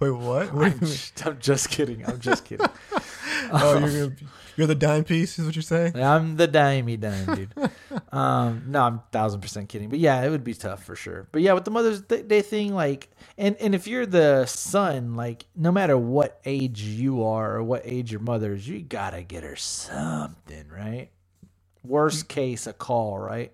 J: wait, what?
I: I'm just, I'm just kidding. I'm just kidding.
J: oh, you're gonna, you're the dime piece, is what you're saying?
I: I'm the dimey dime, dude. Um, no, I'm thousand percent kidding, but yeah, it would be tough for sure. But yeah, with the Mother's Day thing, like, and and if you're the son, like, no matter what age you are or what age your mother is, you gotta get her something, right? Worst case, a call, right?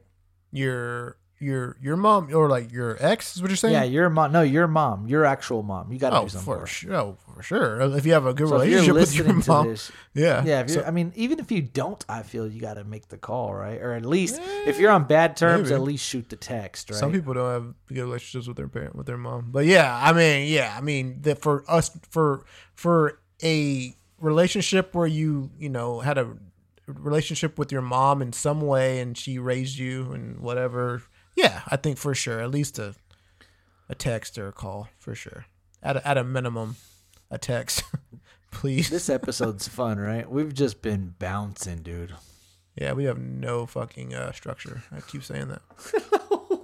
J: Your your your mom or like your ex is what you're saying?
I: Yeah, your mom. No, your mom, your actual mom. You gotta
J: oh,
I: do something
J: for sure. Oh, for sure. Uh, if you have a good
I: So
J: relationship with your
I: to
J: mom,
I: this,
J: yeah,
I: Yeah, if you're,
J: So-
I: I mean, even if you don't, I feel you got to make the call, right? Or at least if you're on bad terms,
J: maybe.
I: at least shoot the text, right?
J: Some people don't have good relationships with their parent with their mom. But yeah, I mean, yeah, I mean that for us for for a relationship where you, you know, had a relationship with your mom in some way and she raised you and whatever. Yeah, I think for sure. At least a a text or a call for sure. At a, at a minimum, a text. Please.
I: This episode's fun, right? We've just been bouncing, dude.
J: Yeah, we have no fucking uh, structure. I keep saying that.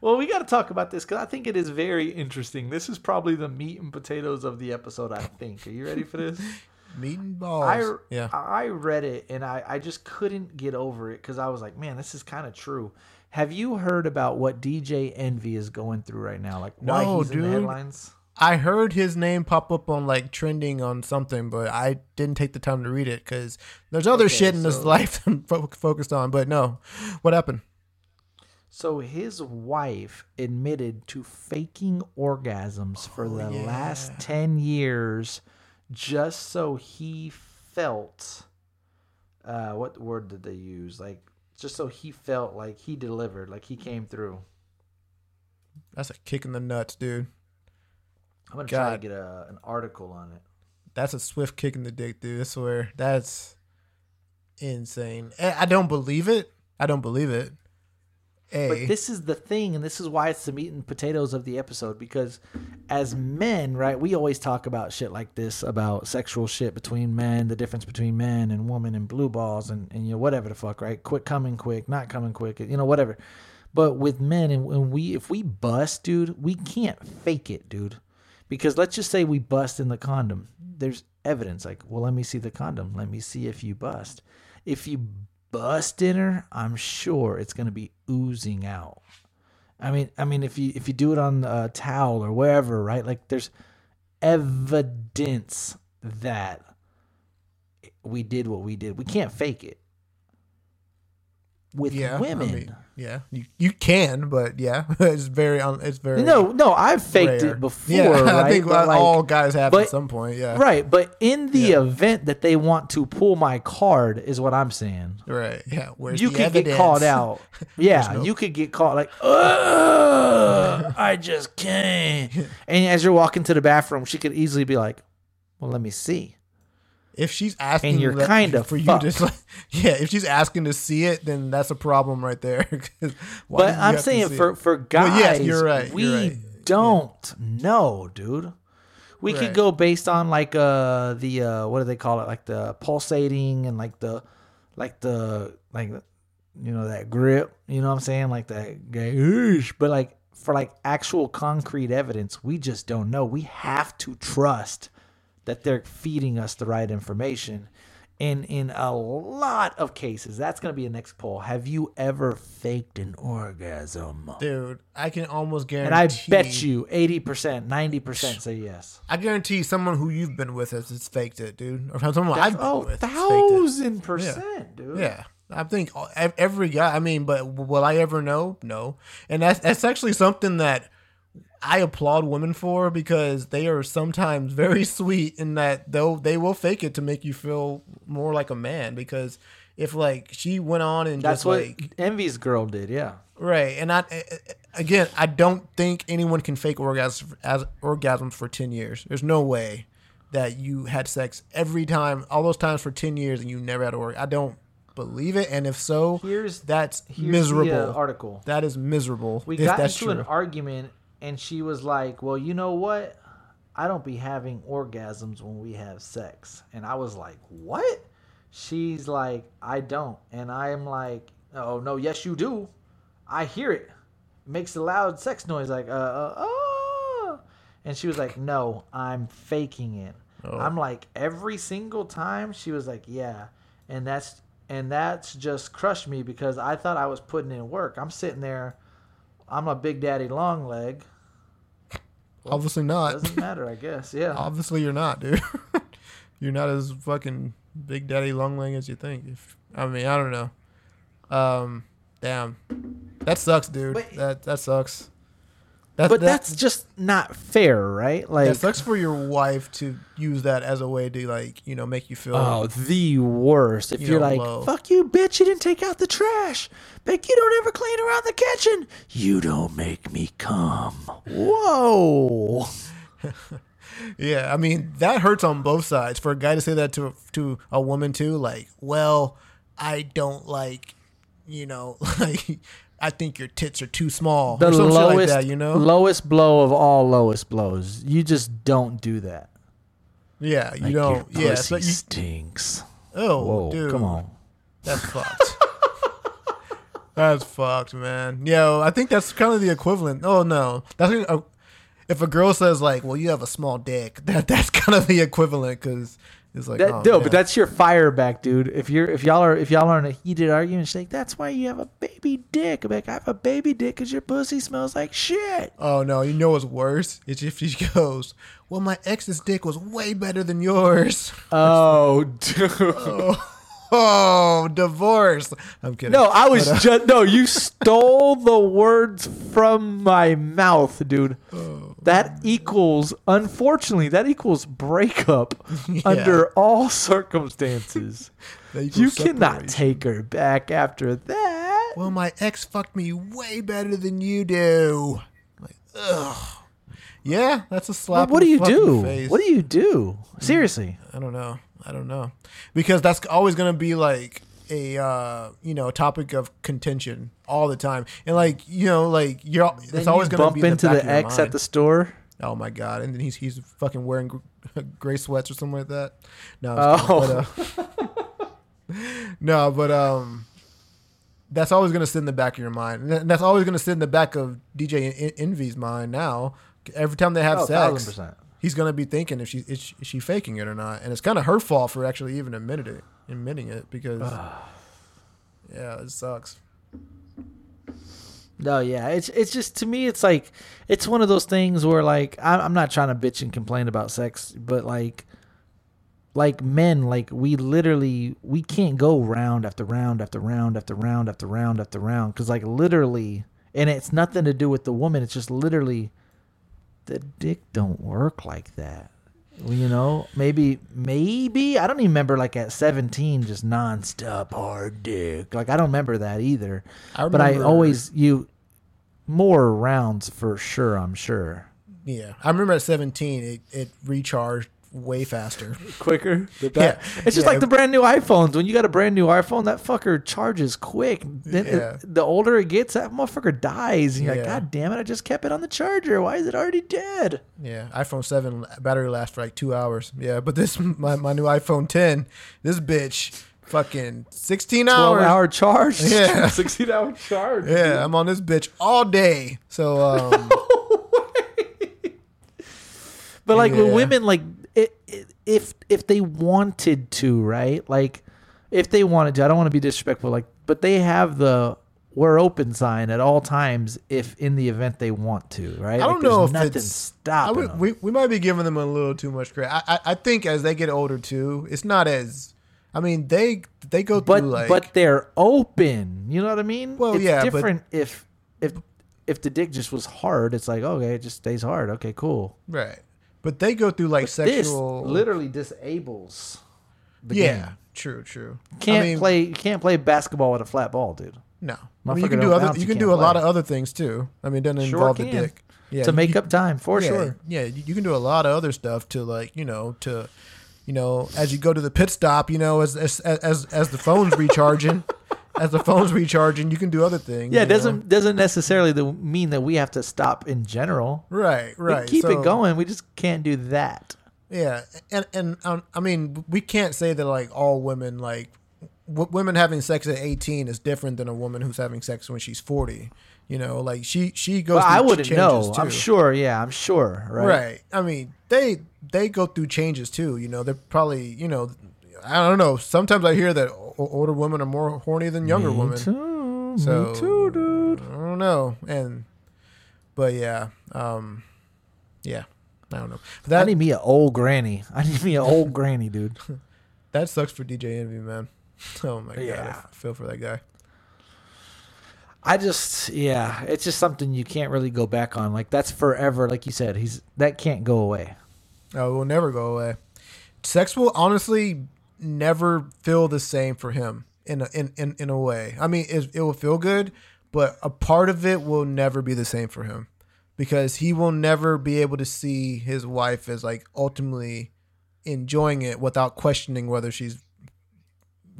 I: Well, we got to talk about this because I think it is very interesting. This is probably the meat and potatoes of the episode. I think. Are you ready for this?
J: Meat and balls.
I: I
J: yeah.
I: I read it and I I just couldn't get over it because I was like, man, this is kind of true. Have you heard about what DJ Envy is going through right now? Like why
J: No,
I: he's in the
J: dude.
I: headlines?
J: I heard his name pop up on like trending on something, but I didn't take the time to read it because there's other
I: Okay,
J: shit in this
I: so-
J: life I'm fo- focused on. But no, what happened?
I: So his wife admitted to faking orgasms for
J: Oh,
I: the last 10 years just so he felt uh what word did they use? Like just so he felt like he delivered, like he came through.
J: That's a kick in the nuts, dude.
I: I'm going to try to get a, an article on it.
J: That's a swift kick in the dick, dude. I swear. That's insane. Eh, I don't believe it. I don't believe it. A.
I: But this is the thing, and this is why it's the meat and potatoes of the episode. Because as men, right, we always talk about shit like this about sexual shit between men, the difference between men and women, and blue balls, and, and you know whatever the fuck, right? Quick coming, quick, not coming quick, you know whatever. But with men, and when we if we bust, dude, we can't fake it, dude. Because let's just say we bust in the condom. There's evidence, like, well, let me see the condom. Let me see if you bust. If you bust in her, I'm sure it's gonna be oozing out. I mean, I mean, if you if you do it on a towel or wherever, right? Like, there's evidence that we did what we did. We can't fake it. With
J: yeah, I
I: women,
J: mean, yeah, you, you can, but yeah, it's very un, it's very
I: no, no, I've faked
J: rare.
I: it before.
J: Yeah,
I: right?
J: I think
I: like-
J: all guys have
I: but-
J: at some point. Yeah,
I: Right, but in the
J: Yeah.
I: event that they want to pull my card, is what I'm saying.
J: right. Yeah, where's
I: you
J: the
I: could
J: evidence?
I: get called out. Yeah,
J: no-
I: you could get caught like, I just can't. And as you're walking to the bathroom, she could easily be like, "Well, let me see."
J: If she's asking,
I: And you're
J: that-
I: kinda
J: for you
I: fucked.
J: to, yeah, if she's asking to see it, then that's a problem right there
I: But I'm saying for
J: it?
I: for guys,
J: Well, yes, you're right.
I: we
J: you're right.
I: don't know, dude. We could go based on like uh the uh what do they call it? Like the pulsating and like the like the like you know that grip, you know what I'm saying? Like that gauge. But like for like actual concrete evidence, we just don't know. We have to trust that they're feeding us the right information. And in a lot of cases, that's going to be a next poll. Have you ever faked an orgasm?
J: dude. I can almost guarantee. And.
I: I bet you 80%, 90% say yes.
J: I guarantee someone who you've been with has, has faked it, dude. Or someone I've been
I: Oh,
J: with. has faked it.
I: thousand percent, dude.
J: Yeah. I think every guy. I mean, but will I ever know? No. And that's that's actually something that I applaud women for because they are sometimes very sweet in that though they will fake it to make you feel more like a man. Because if like she went on and
I: That's
J: just
I: what
J: like
I: Envy's girl did, yeah.
J: right, and I again I don't think anyone can fake orgasms as orgasms for ten years. There's no way that you had sex every time, all those times for ten years, and you never had orgasm. I don't believe it, and if so,
I: Here's
J: that's
I: here's
J: miserable.
I: The, uh, article.
J: That is miserable.
I: We got into
J: true.
I: an argument, and she was like, "Well, you know what? I don't be having orgasms when we have sex." And I was like, "What?" She's like, "I don't," and I am like, "Oh no, yes you do. I hear it. it makes a loud sex noise, like uh, uh oh." And she was like, "No, I'm faking it."
J: Oh.
I: I'm like, every single time she was like, "Yeah," and that's and that's just crushed me because I thought I was putting in work. I'm sitting there. I'm a big daddy long leg.
J: Obviously not.
I: Doesn't matter, I guess. Yeah.
J: Obviously you're not, dude. you're not as fucking big daddy long leg as you think. If I mean, I don't know. Um, damn, that sucks, dude.
I: But-
J: that that sucks. That,
I: but
J: that-
I: that's just not fair, right? Like,
J: it sucks for your wife to use that as a way to like you know make you feel.
I: oh, the worst. If
J: You
I: are like,
J: low.
I: fuck you, bitch, you didn't take out the trash. Beck, you don't ever clean around the kitchen. You don't make me come. Whoa.
J: Yeah, I mean that hurts on both sides. For a guy to say that to to a woman too, like, well, I don't like, you know, like I think your tits are too small
I: The
J: or some shit
I: lowest,
J: like that. You know?
I: lowest blow of all lowest blows. You just don't do that.
J: yeah, you
I: Like,
J: don't. Yeah, so you,
I: stinks.
J: oh,
I: Whoa,
J: dude,
I: come on.
J: that's fucked. that's fucked, man. Yo, I think that's kind of the equivalent. Oh no, that's uh, if a girl says like, "Well, you have a small dick," that that's kind of the equivalent because it's like,
I: That,
J: oh,
I: no,
J: man.
I: but that's your fire back, dude. If you're if y'all are if y'all are in a heated argument, she's like, "That's why you have a baby dick." I'm like, "I have a baby dick because your pussy smells like shit."
J: Oh no, you know what's worse? It's if she goes, Well, my ex's dick was way better than yours.
I: Oh, dude.
J: Oh, divorce. I'm kidding.
I: No, I was
J: uh,
I: just no. You stole the words from my mouth, dude.
J: Oh.
I: That equals, unfortunately, that equals breakup under all circumstances. you cannot take her back after that.
J: Well, my ex fucked me way better than you do. Like, ugh. Yeah, that's a slap.
I: what do you do?
J: Face.
I: What do you do? Mm. Seriously.
J: I don't know. I don't know. Because that's always going to be like a uh, you know, topic of contention all the time. And like, you know, like you're
I: Then
J: it's always
I: you
J: going to
I: bump
J: be in the
I: into
J: back
I: the
J: of your
I: at the store.
J: Oh my god! And then he's he's fucking wearing gray sweats or something like that. No,
I: Oh.
J: but, uh, no, but um, that's always gonna sit in the back of your mind, and that's always gonna sit in the back of DJ En- Envy's mind. Now, every time they have
I: Oh,
J: sex,
I: 1000%.
J: he's gonna be thinking if she is she, is she faking it or not, and it's kind of her fault for actually even admitting it, admitting it because yeah, it sucks.
I: No, yeah, it's it's just to me, it's like it's one of those things where like I, I'm not trying to bitch and complain about sex, but like, like men, like we literally we can't go round after round after round after round after round after round because like literally, and it's nothing to do with the woman. It's just literally the dick don't work like that. You know, maybe maybe I don't even remember like at 17 just nonstop hard dick. Like I don't remember that either.
J: I
I: but I
J: remember-
I: always you more rounds for sure. I'm sure.
J: Yeah, I remember at 17, it, it recharged way faster.
I: quicker.
J: Yeah.
I: It's just
J: Yeah.
I: like the brand new iPhones. When you got a brand new iPhone, that fucker charges quick. Then it-
J: Yeah.
I: the older it gets, that motherfucker dies. And you're like, God damn it, I just kept it on the charger. Why is it already dead?
J: Yeah, iPhone seven battery lasts for like two hours. Yeah, but this my, my new iPhone ten, this bitch, fucking sixteen
I: 12
J: hours.
I: hour charge.
J: Yeah.
I: 16 hour charge.
J: Yeah, I'm on this bitch all day. So um,
I: But like with women, like if if they wanted to, right? Like if they wanted to, I don't want to be disrespectful, like, but they have the "we're open" sign at all times. If in the event they want to, right?
J: I don't know if
I: nothing stopping
J: would,
I: them.
J: we we might be giving them a little too much credit. I, I I think as they get older too, it's not as. I mean, they they go through
I: but
J: like.
I: but they're open. You know what I mean?
J: Well,
I: it's
J: yeah, but-
I: different if if if the dick just was hard. It's like okay, it just stays hard. Okay, cool.
J: right, but they go through like sexual.
I: This literally disables. The
J: yeah,
I: game.
J: true, true.
I: Can't
J: I mean,
I: play. You can't play basketball with a flat ball, dude.
J: No, I mean, you can do other. You can do a lot of other things too. I mean, it doesn't
I: Sure
J: involve the dick. Yeah,
I: to make
J: you-
I: up time for
J: yeah,
I: sure.
J: Yeah, you you can do a lot of other stuff to like you know to, you know, as you go to the pit stop, you know, as as as as the phone's recharging, as the phone's recharging, you can do other things.
I: Yeah, it doesn't doesn't necessarily mean that we have to stop in general.
J: Right,
I: We
J: right.
I: keep
J: So,
I: it going. We just can't do that.
J: Yeah, and and um, I mean, we can't say that like all women like w- women having sex at eighteen is different than a woman who's having sex when she's forty. You know, like she she goes.
I: Well,
J: through
I: I wouldn't know.
J: Too.
I: I'm sure. Yeah, I'm sure. Right.
J: Right. I mean, they they go through changes too. You know, they're probably you know, I don't know. Sometimes I hear that o- older women are more horny than younger
I: Me
J: women.
I: too.
J: So
I: Me too, dude.
J: I don't know. And but yeah, um, yeah, I don't know.
I: I
J: That
I: need me an old granny. I need me an old granny, dude.
J: that sucks for DJ Envy, man. Oh my
I: Yeah.
J: god, I feel for that guy.
I: I just, yeah, it's just something you can't really go back on. Like that's forever. Like you said, he's that can't go away.
J: Oh, it will never go away. Sex will honestly never feel the same for him in a, in, in in a way. I mean, it, it will feel good, but a part of it will never be the same for him because he will never be able to see his wife as like ultimately enjoying it without questioning whether she's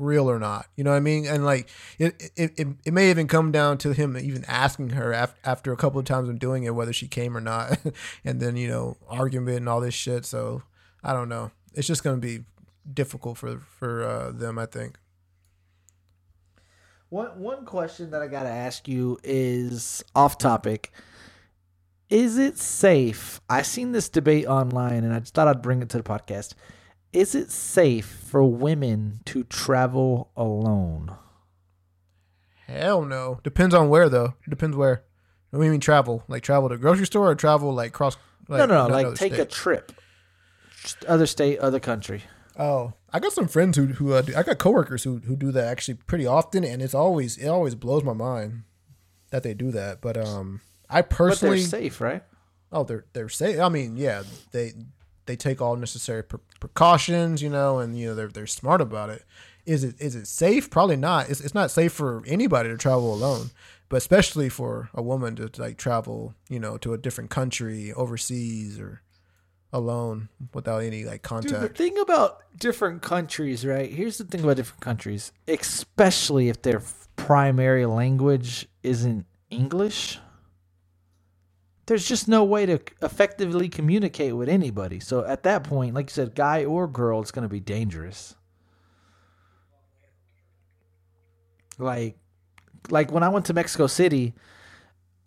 J: real or not. You know what I mean? And like it it, it, it may even come down to him even asking her af- after a couple of times of doing it whether she came or not, and then you know argument and all this shit. So I don't know. It's just gonna be difficult for for uh, them. I think.
I: One one question that I gotta ask you is off topic. Is it safe? I seen this debate online, and I just thought I'd bring it to the podcast. Is it safe for women to travel alone?
J: Hell no. Depends on where though. Depends where. What do you mean travel? Like travel to grocery store or travel like cross? Like,
I: no, no, no. Like take a trip, other state, other country.
J: Oh, I got some friends who who uh, do, I got coworkers who who do that actually pretty often, and it's always it always blows my mind that they do that. But um, I
I: But they're
J: personally,
I: safe, right?
J: oh, they're they're safe. I mean, yeah, they they take all necessary pre- precautions, you know, and you know they're they're smart about it. Is it is it safe? Probably not. It's it's not safe for anybody to travel alone, but especially for a woman to like travel, you know, to a different country overseas or alone without any like
I: Dude, the thing about different countries, right? Here's the thing about different countries, especially if their primary language isn't English. There's just no way to effectively communicate with anybody. So at that point, like you said, guy or girl, it's going to be dangerous. Like, like when I went to Mexico City,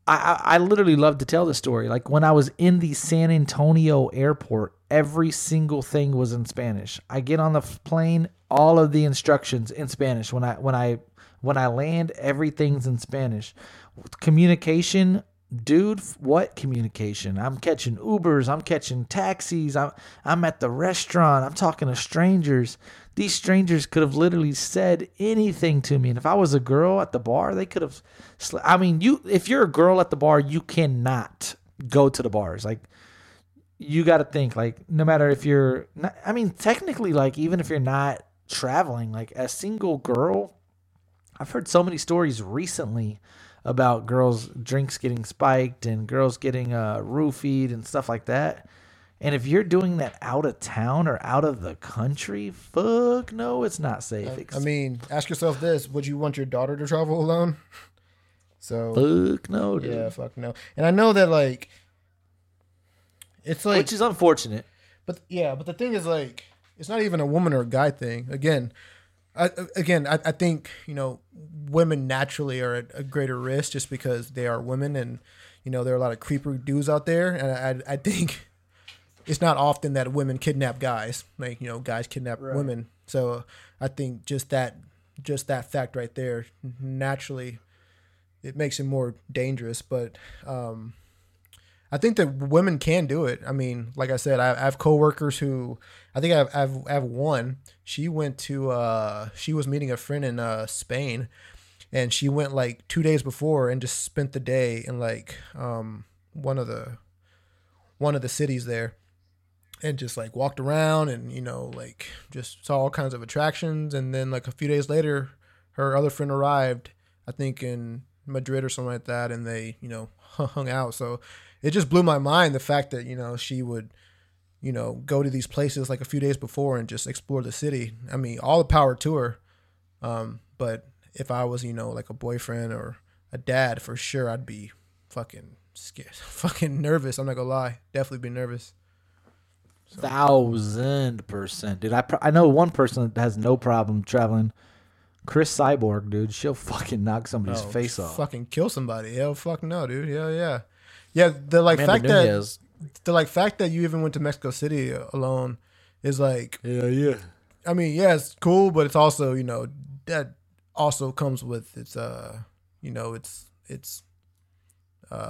I: I, I literally love to tell the story. Like when I was in the San Antonio airport, every single thing was in Spanish. I get on the plane, all of the instructions in Spanish. When I when I when I land, everything's in Spanish. Communication, dude, what communication? I'm catching Ubers, I'm catching taxis, I'm I'm at the restaurant, I'm talking to strangers. These strangers could have literally said anything to me, and if I was a girl at the bar, they could have. Sl- I mean, you if you're a girl at the bar, you cannot go to the bars. Like you got to think like no matter if you're not, I mean technically like even if you're not traveling like a single girl I've heard so many stories recently about girls drinks getting spiked and girls getting uh roofied and stuff like that And if you're doing that out of town or out of the country, fuck no, it's not safe.
J: I mean, ask yourself this: Would you want your daughter to travel alone? So
I: fuck no, dude.
J: yeah, fuck no. And I know that like, it's like,
I: Which is unfortunate.
J: but yeah, but the thing is like, it's not even a woman or a guy thing. Again, I, again, I, I think you know women naturally are at a greater risk just because they are women, and you know there are a lot of creeper dudes out there, and I, I think it's not often that women kidnap guys, like you know guys kidnap women. So I think just that, just that fact right there, naturally, it makes it more dangerous. But um, I think that women can do it. I mean, like I said, I, I have coworkers who I think I've, I've I have one. She went to uh she was meeting a friend in uh Spain, and she went like two days before and just spent the day in like um one of the one of the cities there and just like walked around and you know like just saw all kinds of attractions. And then like a few days later her other friend arrived i think in madrid or something like that and they you know hung out. So it just blew my mind the fact that you know she would you know go to these places like a few days before and just explore the city. I mean all the power to her. Um but if i was you know like a boyfriend or a dad for sure i'd be fucking scared fucking nervous i'm not gonna lie. Definitely be nervous
I: Thousand percent, dude. I pr- I know one person that has no problem traveling. Cris Cyborg, dude. She'll fucking knock somebody's
J: Oh,
I: face off.
J: Fucking kill somebody. Hell, fuck no, dude. Hell yeah, yeah. The like
I: Amanda
J: fact
I: Nunes.
J: that the like fact that you even went to Mexico City alone is like,
I: Yeah, yeah.
J: I mean, yeah, it's cool, but it's also you know that also comes with its uh, you know, it's it's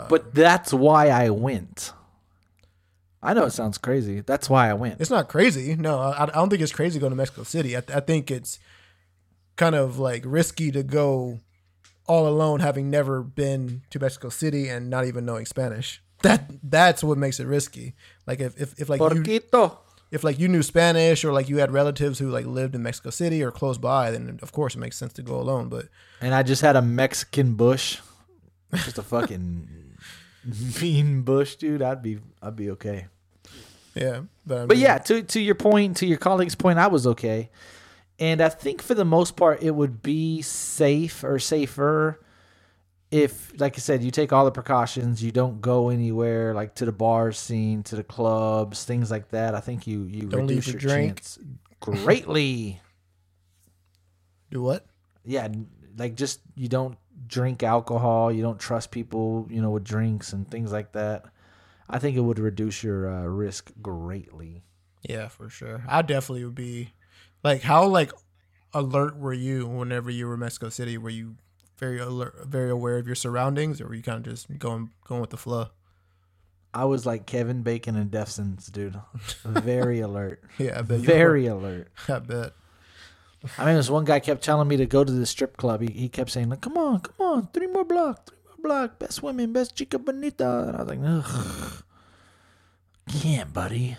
I: But that's why I went. I know it sounds crazy. That's why I went.
J: it's not crazy. No, I, I don't think it's crazy going to Mexico City. I, I think it's kind of like risky to go all alone, having never been to Mexico City and not even knowing Spanish. That that's what makes it risky. Like if if, if like you, if like you knew Spanish or like you had relatives who like lived in Mexico City or close by, then of course it makes sense to go alone. But
I: And I just had a Mexican bush. Just a fucking mean bush, dude. I'd be I'd be okay.
J: Yeah, but I
I: But yeah, to to your point, to your colleague's point, I was okay. And I think for the most part it would be safe or safer if like I said, you take all the precautions, you don't go anywhere like to the bar scene, to the clubs, things like that. I think you you
J: Don't
I: reduce your
J: drink.
I: chance greatly.
J: do what?
I: yeah, like just you don't drink alcohol, you don't trust people, you know, with drinks and things like that. I think it would reduce your uh, risk greatly.
J: Yeah, for sure. I definitely would be like how like alert were you whenever you were in Mexico City? Were you very alert, very aware of your surroundings, or were you kind of just going going with the flow?
I: I was like Kevin Bacon and Sentence, dude. Very alert.
J: Yeah, I bet. you
I: Very alert.
J: I bet.
I: I mean, this one guy kept telling me to go to the strip club. He, he kept saying, like, come on, come on, three more blocks, three block, best women, best chica bonita. And I was like, ugh, can't, buddy.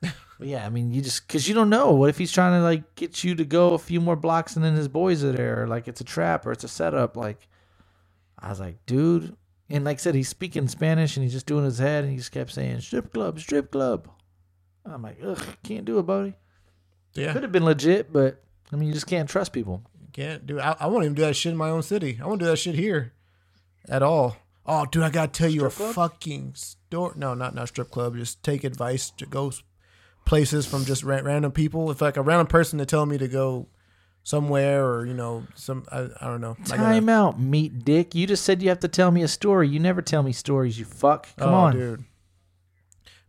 I: But yeah, I mean, you just, because you don't know. What if he's trying to, like, get you to go a few more blocks and then his boys are there? Or, like, it's a trap or it's a setup. Like, I was like, dude. And like I said, he's speaking Spanish and he's just doing his head and he just kept saying, strip club, strip club. I'm like, ugh, can't do it, buddy.
J: Yeah,
I: Could have been legit, but I mean, you just can't trust people.
J: can't do. I, I won't even do that shit in my own city. I won't do that shit here, at all. Oh, dude, I gotta tell you a fucking story. No, not not strip club. Just take advice to go places from just ra- random people. If like a random person to tell me to go somewhere or you know some I, I don't know. I gotta-
I: Time out, meat dick. You just said you have to tell me a story. You never tell me stories, you fuck. Come
J: Oh,
I: on.
J: dude.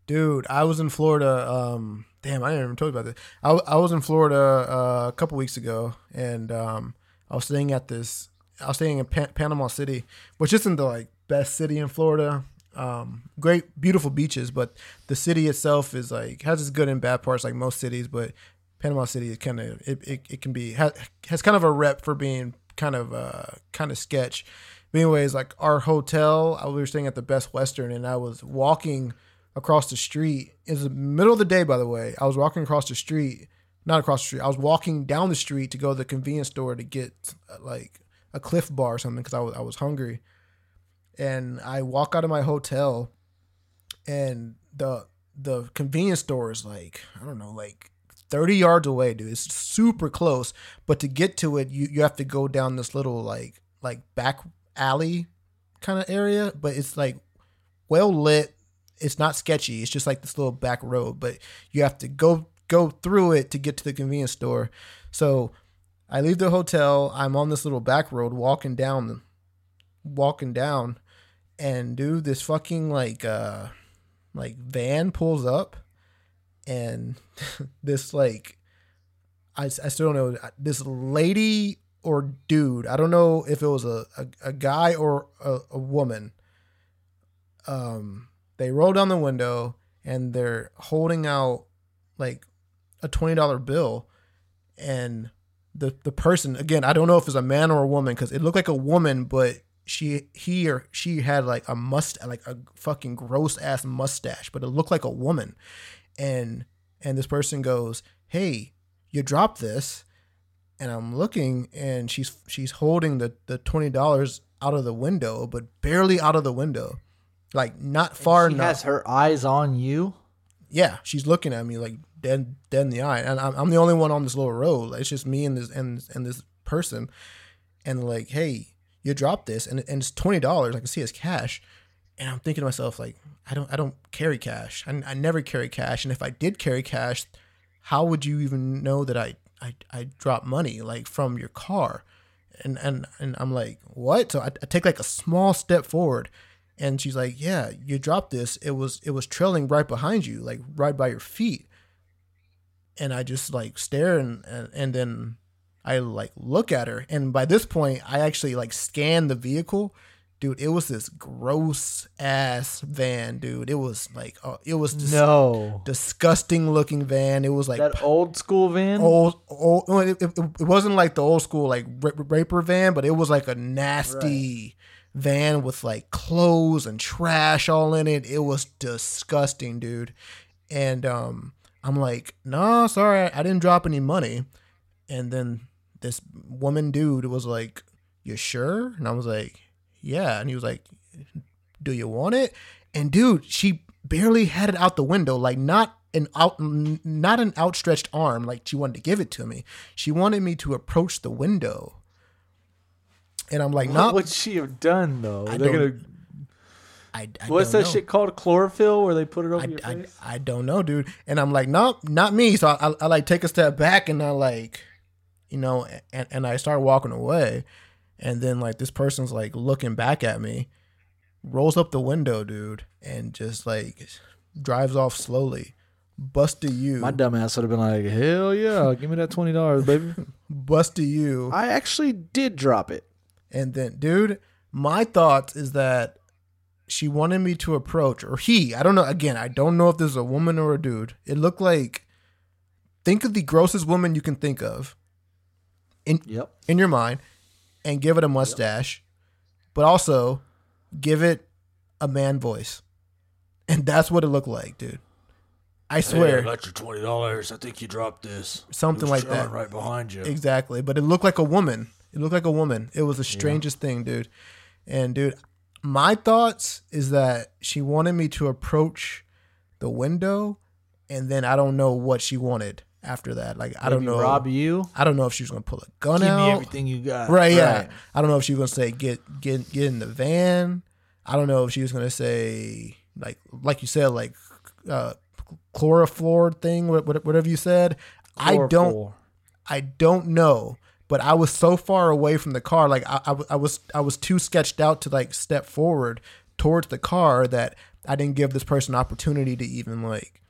J: Dude, I was in Florida. Um, damn, I didn't even tell you about this. I I was in Florida uh, a couple weeks ago, and um, I was staying at this. I was staying in Pan- Panama City, which isn't the like best city in Florida. Um, great, beautiful beaches, but the city itself is like has its good and bad parts, like most cities. But Panama City is kind of it, it, it can be has, has kind of a rep for being kind of uh kind of sketch. But anyways, like our hotel, I we were staying at the Best Western, and I was walking across the street. It was the middle of the day, by the way. I was walking across the street, not across the street. I was walking down the street to go to the convenience store to get like a Clif Bar or something because I was I was hungry. And I walk out of my hotel, and the the convenience store is like I don't know, like thirty yards away, dude. It's super close, but to get to it, you you have to go down this little like like back alley kind of area, but it's like well lit. It's not sketchy. It's just like this little back road, but you have to go go through it to get to the convenience store. So I leave the hotel. I'm on this little back road walking down, walking down, and dude, this fucking like uh like van pulls up, and this like I, I still don't know this lady or dude. I don't know if it was a a, a guy or a, a woman. Um, they roll down the window and they're holding out like a twenty dollar bill, and the the person again I don't know if it's a man or a woman because it looked like a woman, but she he or she had like a must like a fucking gross ass mustache, but it looked like a woman, and and this person goes, "Hey, you dropped this," and I'm looking, and she's she's holding the the twenty dollars out of the window, but barely out of the window, like not far enough.
I: She
J: enough.
I: has her eyes on you.
J: Yeah, she's looking at me like dead, dead in the eye, and I'm, I'm the only one on this little road. It's just me and this and and this person, and like, hey, you dropped this, and and it's twenty dollars. I can see it's cash, and I'm thinking to myself like, I don't I don't carry cash. I, I never carry cash, and if I did carry cash, how would you even know that I I I dropped money like from your car? And and and I'm like, what? So I, I take like a small step forward, and she's like, yeah, you dropped this. It was it was trailing right behind you, like right by your feet. And I just like stare and and, and then I like look at her, and by this point, I actually like scan the vehicle. Dude, it was this gross ass van, dude. It was like, uh, it was dis-
I: No.
J: disgusting looking van. It was like
I: That old school van.
J: old, old. It, it, it wasn't like the old school like ra- raper van, but it was like a nasty van with like clothes and trash all in it. It was disgusting, dude. And um, I'm like, no, sorry, I didn't drop any money. And then this woman dude was like, you sure? And I was like, yeah. And he was like, do you want it? And dude, she barely had it out the window, like not an out, not an outstretched arm, like she wanted to give it to me. She wanted me to approach the window, and I'm like, not What
I: would she have done though?
J: I
I: They're gonna.
J: I, I
I: What's
J: don't
I: that
J: know.
I: shit called? Chlorophyll, where they put it over
J: I,
I: your
J: I,
I: face.
J: I don't know, dude. And I'm like, nope, not me. So I, I, I like take a step back and I like, you know, and, and I start walking away. And then like this person's like looking back at me, rolls up the window, dude, and just like drives off slowly. Bust to you.
I: My dumb ass would have been like, "Hell yeah, give me that twenty dollars, baby."
J: Bust to you.
I: I actually did drop it.
J: And then, dude, my thoughts is that she wanted me to approach, or he, I don't know. Again, I don't know if this is a woman or a dude. It looked like, think of the grossest woman you can think of in
I: Yep.
J: in your mind, and give it a mustache, but also give it a man voice, and that's what it looked like, dude. I swear,
H: your twenty dollars. I think you dropped this.
J: something like that.
H: right behind you.
J: Exactly, but it looked like a woman. It looked like a woman. It was the strangest thing, dude. And dude, my thoughts is that she wanted me to approach the window, and then I don't know what she wanted after that. Like I don't know.
I: Rob you.
J: I don't know if she was gonna pull a gun
I: Give
J: out.
I: me everything you got.
J: Right, yeah. I don't know if she was gonna say get get get in the van. I don't know if she was gonna say like like you said like uh chloroform thing wha- wha- whatever you said. I don't I don't know, but I was so far away from the car, like I, I, I was I was too sketched out to like step forward towards the car that I didn't give this person opportunity to even like,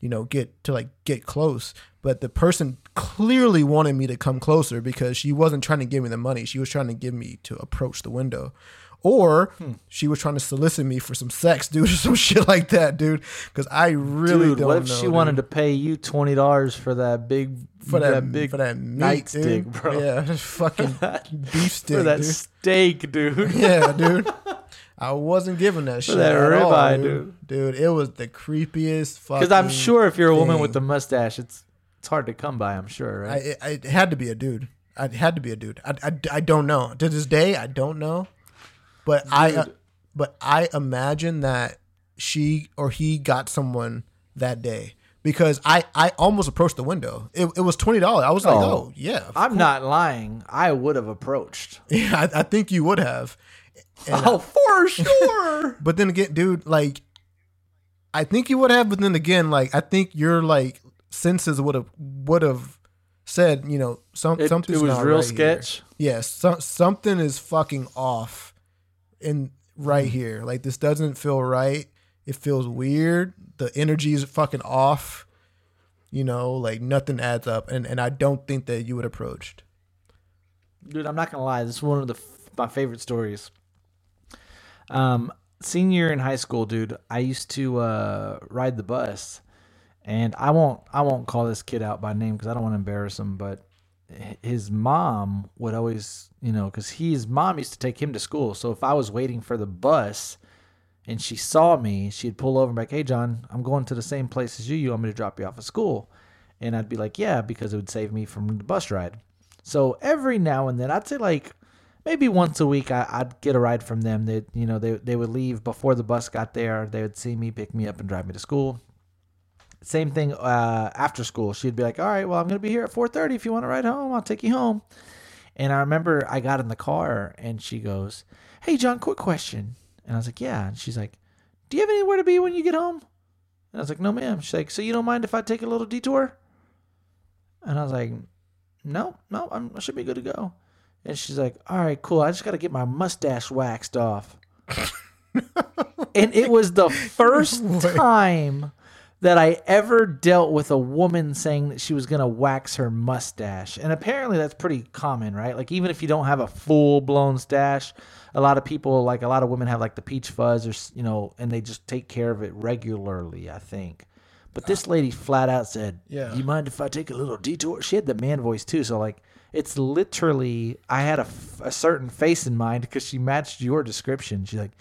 J: you know, get to like get close. But the person clearly wanted me to come closer because she wasn't trying to give me the money; she was trying to give me to approach the window. Or
I: Hmm.
J: she was trying to solicit me for some sex, dude, or some shit like that, dude. Because I really
I: Dude,
J: don't
I: what if
J: know.
I: she
J: dude.
I: wanted to pay you twenty dollars for that big
J: for that,
I: big
J: for that meat,
I: nightstick,
J: dude.
I: bro?
J: Yeah, fucking beef stick,
I: for that
J: dude.
I: steak, dude.
J: yeah, dude. I wasn't giving that shit.
I: that
J: at all,
I: ribeye,
J: dude. Dude, it was the creepiest fucking.
I: Because I'm sure if you're a woman with a mustache, it's it's hard to come by. I'm sure,
J: I,
I: right?
J: it, it had to be a dude. I had to be a dude. I, I, I don't know. To this day, I don't know. But I uh, but I imagine that she or he got someone that day because I I almost approached the window. It, it was twenty dollars. I was like,
I: Oh.
J: oh, yeah,
I: I'm not lying. I would have approached.
J: yeah. I, I think you would have. And,
I: Oh, for sure.
J: But then again, dude, like, I think you would have. But then again, like, I think your like senses would have would have said, you know, some
I: It,
J: something's
I: it was real
J: right
I: sketch.
J: Yes, so, something is fucking off in right
I: Mm.
J: here. Like this doesn't feel right. It feels weird. The energy is fucking off. You know, like nothing adds up, and and I don't think that you would approached.
I: Dude, I'm not gonna lie. This is one of the f- my favorite stories. Um, senior in high school, dude, I used to uh, ride the bus, and I won't I won't call this kid out by name because I don't want to embarrass him. But his mom would always, you know, because his mom used to take him to school. So if I was waiting for the bus, and she saw me, she'd pull over and be like, "Hey, John, I'm going to the same place as you. You want me to drop you off at school?" And I'd be like, "Yeah," because it would save me from the bus ride. So every now and then, I'd say like maybe once a week, I, I'd get a ride from them. They, you know, they they would leave before the bus got there. They would see me, pick me up, and drive me to school. Same thing uh, after school. She'd be like, "All right, well, I'm gonna be here at 4:30. If you want to ride home, I'll take you home." And I remember I got in the car, and she goes, "Hey, John, quick question." And I was like, "Yeah." And she's like, "Do you have anywhere to be when you get home?" And I was like, "No, ma'am." She's like, "So you don't mind if I take a little detour?" And I was like, no, no, I'm, I should be good to go. And she's like, all right, cool. I just got to get my mustache waxed off. and it was the first time that I ever dealt with a woman saying that she was going to wax her mustache. And apparently that's pretty common, right? Like even if you don't have a full blown stash, a lot of people, like a lot of women have like the peach fuzz or, you know, and they just take care of it regularly, I think. But this lady flat out said,
J: Yeah.
I: you mind if I take a little detour? She had the man voice too. So like, it's literally, I had a, f- a certain face in mind because she matched your description. She's like,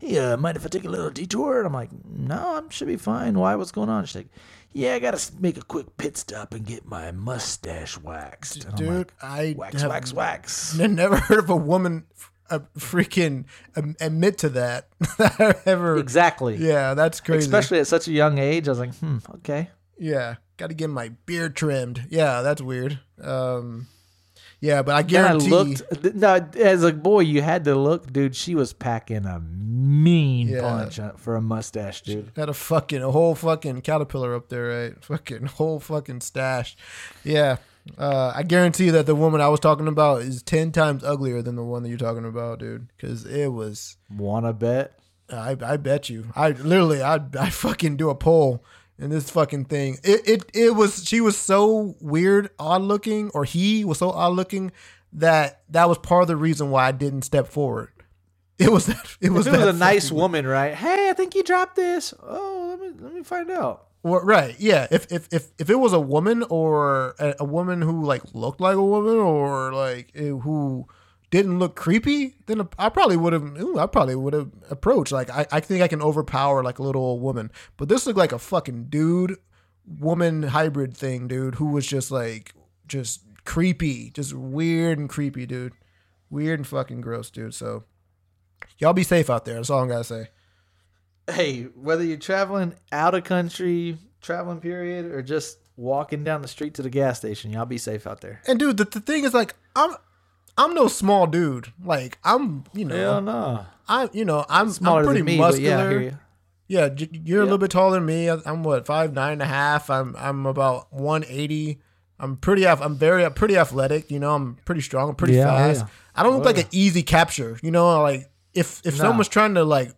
I: hey, uh, mind if I take a little detour? And I'm like, no, I should be fine. Why? What's going on? She's like, yeah, I got to make a quick pit stop and get my mustache waxed. And
J: Dude,
I: like,
J: I
I: wax, wax, wax.
J: n- never heard of a woman uh, freaking um, admit to that. Ever.
I: Exactly.
J: Yeah, that's crazy.
I: Especially at such a young age. I was like, hmm, okay.
J: Yeah, got to get my beard trimmed. Yeah, that's weird. Um, yeah, but I
I: Then I
J: guarantee.
I: looked. No, as a boy, you had to look, dude. She was packing a mean
J: Yeah.
I: punch uh, for a mustache, dude.
J: Had a fucking a whole fucking caterpillar up there, right? Fucking whole fucking stash. Yeah. Uh, I guarantee you that the woman I was talking about is ten times uglier than the one that you're talking about, dude. Because it was,
I: Wanna bet?
J: I, I bet you, I literally, I, I fucking do a poll in this fucking thing. It, it, it was. She was so weird, odd looking, or he was so odd looking that that was part of the reason why I didn't step forward. It was that. It was,
I: it was a nice woman, right? Hey, I think you dropped this. Oh, let me let me find out.
J: Well, right, yeah. If if if if it was a woman or a, a woman who like looked like a woman or like eh, who didn't look creepy, then I probably would have. I probably would have approached. Like I, I think I can overpower like a little old woman, but this looked like a fucking dude, woman hybrid thing, dude, who was just like just creepy, just weird and creepy, dude, weird and fucking gross, dude. So y'all be safe out there. That's all I'm gotta say.
I: Hey, whether you're traveling out of country, traveling period, or just walking down the street to the gas station, y'all be safe out there.
J: And dude, the, the thing is like I'm I'm no small dude. Like I'm, you know,
I: Hell.
J: I'm, you know, I'm,
I: Smaller
J: I'm pretty
I: me,
J: muscular.
I: yeah, I
J: yeah, you're a little bit taller than me. I- I'm what five nine and a half. I'm I'm about one eighty. I'm pretty. I'm very pretty athletic. You know, I'm pretty strong. I'm pretty
I: Yeah,
J: fast.
I: yeah.
J: I don't look like an easy capture. You know, like if if
I: Nah.
J: someone's trying to like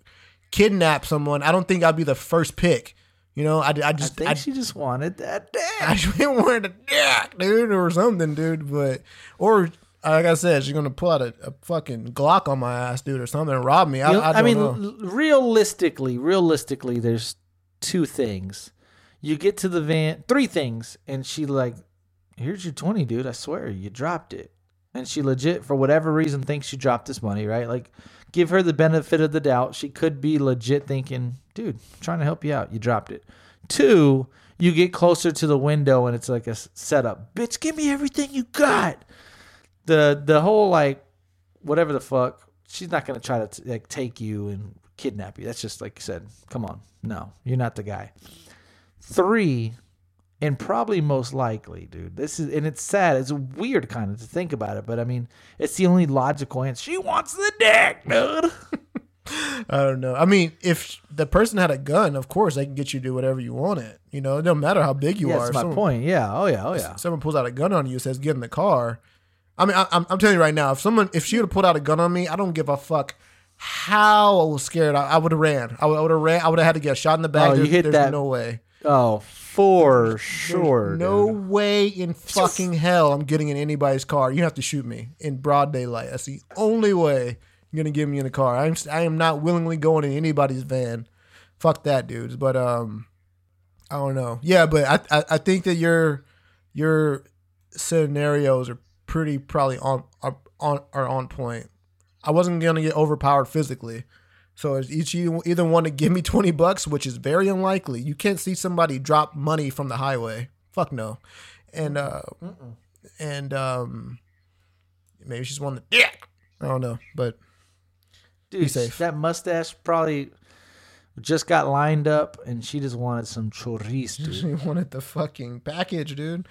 J: kidnap someone, I don't think I'd be the first pick. You know, I, I
I: I
J: just
I: think
J: I,
I: she just wanted that dick.
J: I just wanted a dick, dude, or something, dude. But or like I said, she's gonna pull out a, a fucking Glock on my ass, dude, or something, and rob me. I,
I: You know,
J: I,
I: I, mean, l- realistically, realistically, there's two things. You get to the van, three things, and she like, "Here's your twenty, dude. I swear you dropped it." And she legit, for whatever reason, thinks you dropped this money, right? Like, give her the benefit of the doubt. She could be legit thinking, "Dude, I'm trying to help you out. You dropped it." Two, you get closer to the window, and it's like a setup. Bitch, give me everything you got. The the whole like whatever the fuck. She's not gonna try to t- like take you and kidnap you. That's just like you said. Come on, no, you're not the guy. Three, and probably most likely, dude. This is and it's sad. It's weird kind of to think about it, but I mean, it's the only logical answer. She wants the dick, dude.
J: I don't know. I mean, if the person had a gun, of course they can get you to do whatever you want it. You know, it don't matter how big you
I: yeah,
J: are.
I: that's my
J: someone-
I: point. Yeah. Oh yeah. Oh yeah.
J: someone pulls out a gun on you and says get in the car i mean I, I'm, I'm telling you right now if someone if she would have pulled out a gun on me i don't give a fuck how I was scared. I, I would have ran. I would have ran. I would have had to get shot in the back.
I: Oh, you
J: there's,
I: hit
J: there's
I: that-
J: no way.
I: Oh, for
J: There's
I: sure.
J: no
I: dude.
J: way in fucking hell i'm getting in anybody's car. You have to shoot me in broad daylight. That's the only way you're gonna get me in the car. I'm i am not willingly going in anybody's van. Fuck that dudes. But um i don't know. Yeah but i i, I think that your your scenarios are pretty probably on are on are on point. I wasn't gonna get overpowered physically. So it's each you either want to give me 20 bucks which is very unlikely. You can't see somebody drop money from the highway. Fuck no. And uh and um maybe she's one the dick i don't know but
I: Dude,
J: safe.
I: that mustache probably just got lined up, and she just wanted some chorizo, dude.
J: she wanted the fucking package dude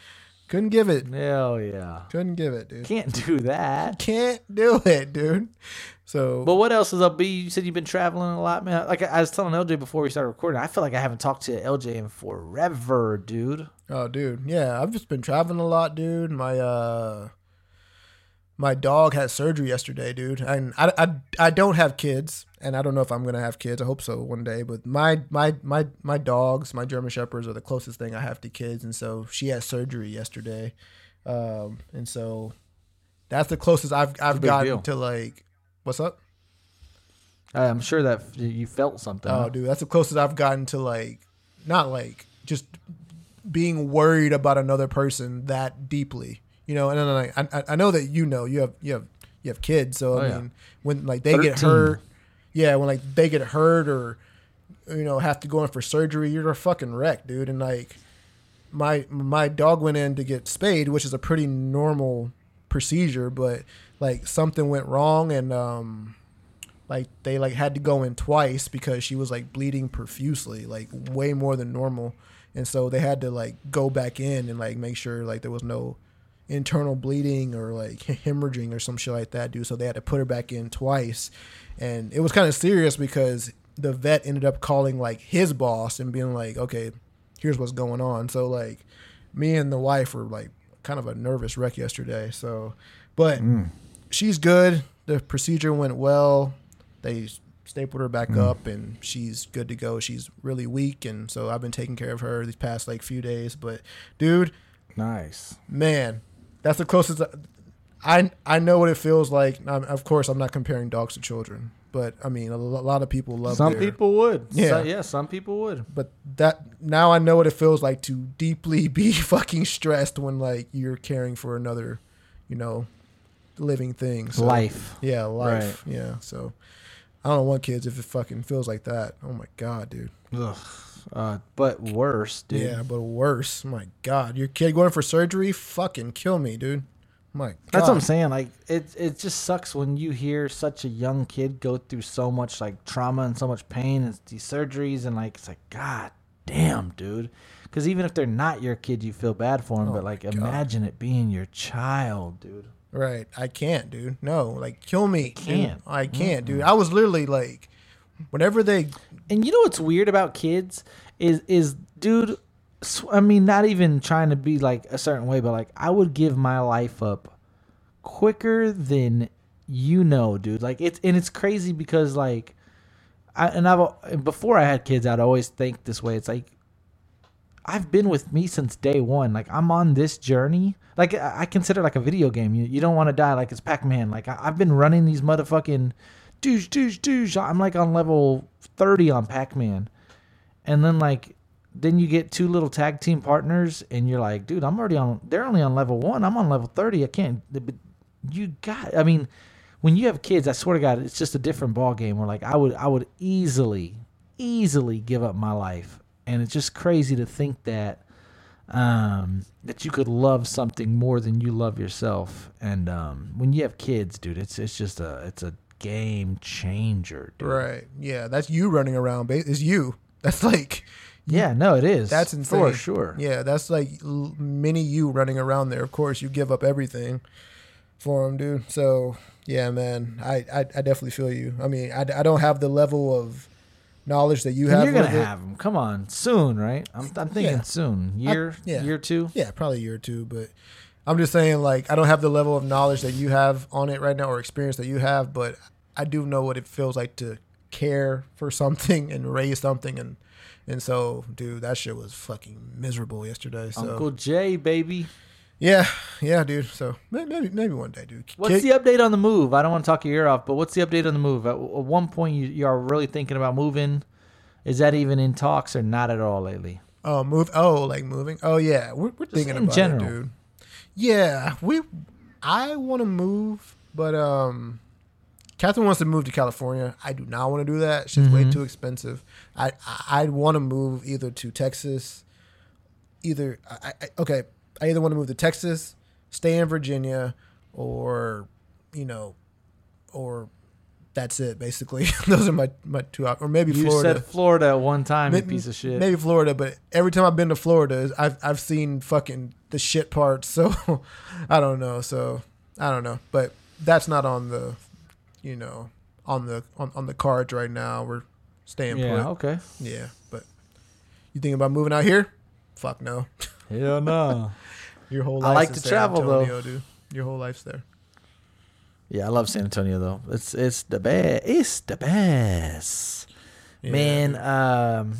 J: couldn't give it
I: Hell yeah.
J: couldn't give it dude
I: Can't do that.
J: can't do it dude so
I: But what else is up, B? You said you've been traveling a lot, man. Like I I was telling LJ before we started recording, I feel like I haven't talked to LJ in forever, dude.
J: Oh, dude, yeah, I've just been traveling a lot, dude. My uh, my dog had surgery yesterday, dude, and I, I, I don't have kids, and I don't know if I'm gonna have kids. I hope so one day. But my my my my dogs, my German shepherds, are the closest thing I have to kids, and so she had surgery yesterday, um, and so that's the closest I've I've gotten
I: deal.
J: to like, what's up?
I: I'm sure that you felt something.
J: Oh, dude, that's the closest I've gotten to like, not like just being worried about another person that deeply, you know. And then I, I- I know that you know you have you have you have kids, so I
I: Oh, yeah.
J: mean, when like they get hurt, yeah, when like they get hurt or you know have to go in for surgery, you're a fucking wreck, dude. And like my my dog went in to get spayed, which is a pretty normal procedure, but like something went wrong and um like they like had to go in twice because she was like bleeding profusely, like way more than normal. And so they had to like go back in and like make sure like there was no internal bleeding or like hemorrhaging or some shit like that, dude. So they had to put her back in twice. And it was kind of serious because the vet ended up calling like his boss and being like, okay, here's what's going on. So like me and the wife were like kind of a nervous wreck yesterday. So, but mm. she's good. The procedure went well. They stapled her back mm. up and she's good to go. She's really weak. And so I've been taking care of her these past like few days. But dude,
I: nice.
J: man, that's the closest I I know what it feels like. Um, of course, I'm not comparing dogs to children, but I mean, a lo- lot of people love
I: Some
J: their-
I: people would.
J: Yeah.
I: So- yeah, some people would.
J: but that now I know what it feels like to deeply be fucking stressed when like you're caring for another, you know, living thing. So,
I: Life.
J: Yeah, life. Yeah. So I don't want kids if it fucking feels like that. Oh my god, dude.
I: Ugh. Uh, but worse, dude.
J: Yeah, but worse. My god, your kid going for surgery? Fucking kill me, dude. My god.
I: That's what I'm saying. Like it, it just sucks when you hear such a young kid go through so much like trauma and so much pain and these surgeries and like it's like God damn, dude. Because even if they're not your kid, you feel bad for them.
J: Oh
I: but like, imagine it being your child, dude.
J: Right. I can't, dude. No, like kill me. dude.
I: can't.
J: I can't, dude. I was literally like, whenever they
I: And you know what's weird about kids is is dude. I mean, not even trying to be like a certain way, but like I would give my life up quicker than you know, dude. Like it's and it's crazy because like I and I've before I had kids, I'd always think this way. It's like I've been with me since day one. Like I'm on this journey. Like I consider like a video game. You you don't want to die. Like it's Pac Man. Like I, I've been running these motherfucking douche douche douche. I'm like on level thirty on Pac Man, and then like then you get two little tag team partners, and you're like, dude, I'm already on. They're only on level one. I'm on level thirty. I can't. But you got. I mean, when you have kids, I swear to God, it's just a different ball game. Where like I would I would easily easily give up my life, and it's just crazy to think that um, that you could love something more than you love yourself. And um, when you have kids, dude, it's it's just a it's a game changer, dude.
J: Right. Yeah, that's you running around. ba- It's you. That's like
I: Yeah, no, it is.
J: That's insane.
I: for sure.
J: Yeah, that's like mini you running around there. Of course, you give up everything for him, dude. So yeah, man, I I, I definitely feel you. I mean, I, I don't have the level of knowledge that you
I: And
J: have.
I: you're gonna
J: it.
I: have them. Come on, soon, right? I'm, I'm thinking
J: Yeah.
I: soon.
J: I-
I: Year,
J: yeah.
I: year two.
J: Yeah, probably year two, but I'm just saying, like, I don't have the level of knowledge that you have on it right now or experience that you have, but I do know what it feels like to care for something and raise something, and and so, dude, that shit was fucking miserable yesterday. So
I: Uncle Jay, baby.
J: yeah, yeah, dude. So maybe maybe one day, dude.
I: What's the update on the move? I don't want to talk your ear off, but what's the update on the move? At, at one point, you, you are really thinking about moving. Is that even in talks or not at all lately?
J: Oh, move. Oh, like moving. Oh, yeah. We're, we're thinking
I: in
J: about
I: general.
J: it, dude. Yeah, we. I want to move, but um, Catherine wants to move to California. I do not want to do that. She's way
I: Mhm.
J: too expensive. I I I'd want to move either to Texas, either I, I okay. I either want to move to Texas, stay in Virginia, or you know, or that's it. Basically, those are my my two op- or maybe Florida.
I: You
J: Florida.
I: said Florida at one time, you
J: Maybe-
I: piece of shit.
J: Maybe Florida, but every time I've been to Florida, I've I've seen fucking the shit parts. So I don't know. So I don't know. But that's not on the, you know, on the on, on the cards right now. We're staying
I: Yeah,
J: put.
I: okay.
J: Yeah, but you thinking about moving out here? Fuck no.
I: Hell no.
J: Your whole
I: I like to travel, though.
J: Dude. Your whole life's there.
I: Yeah, I love San Antonio though. It's it's the best. It's the best.
J: Yeah,
I: Man, um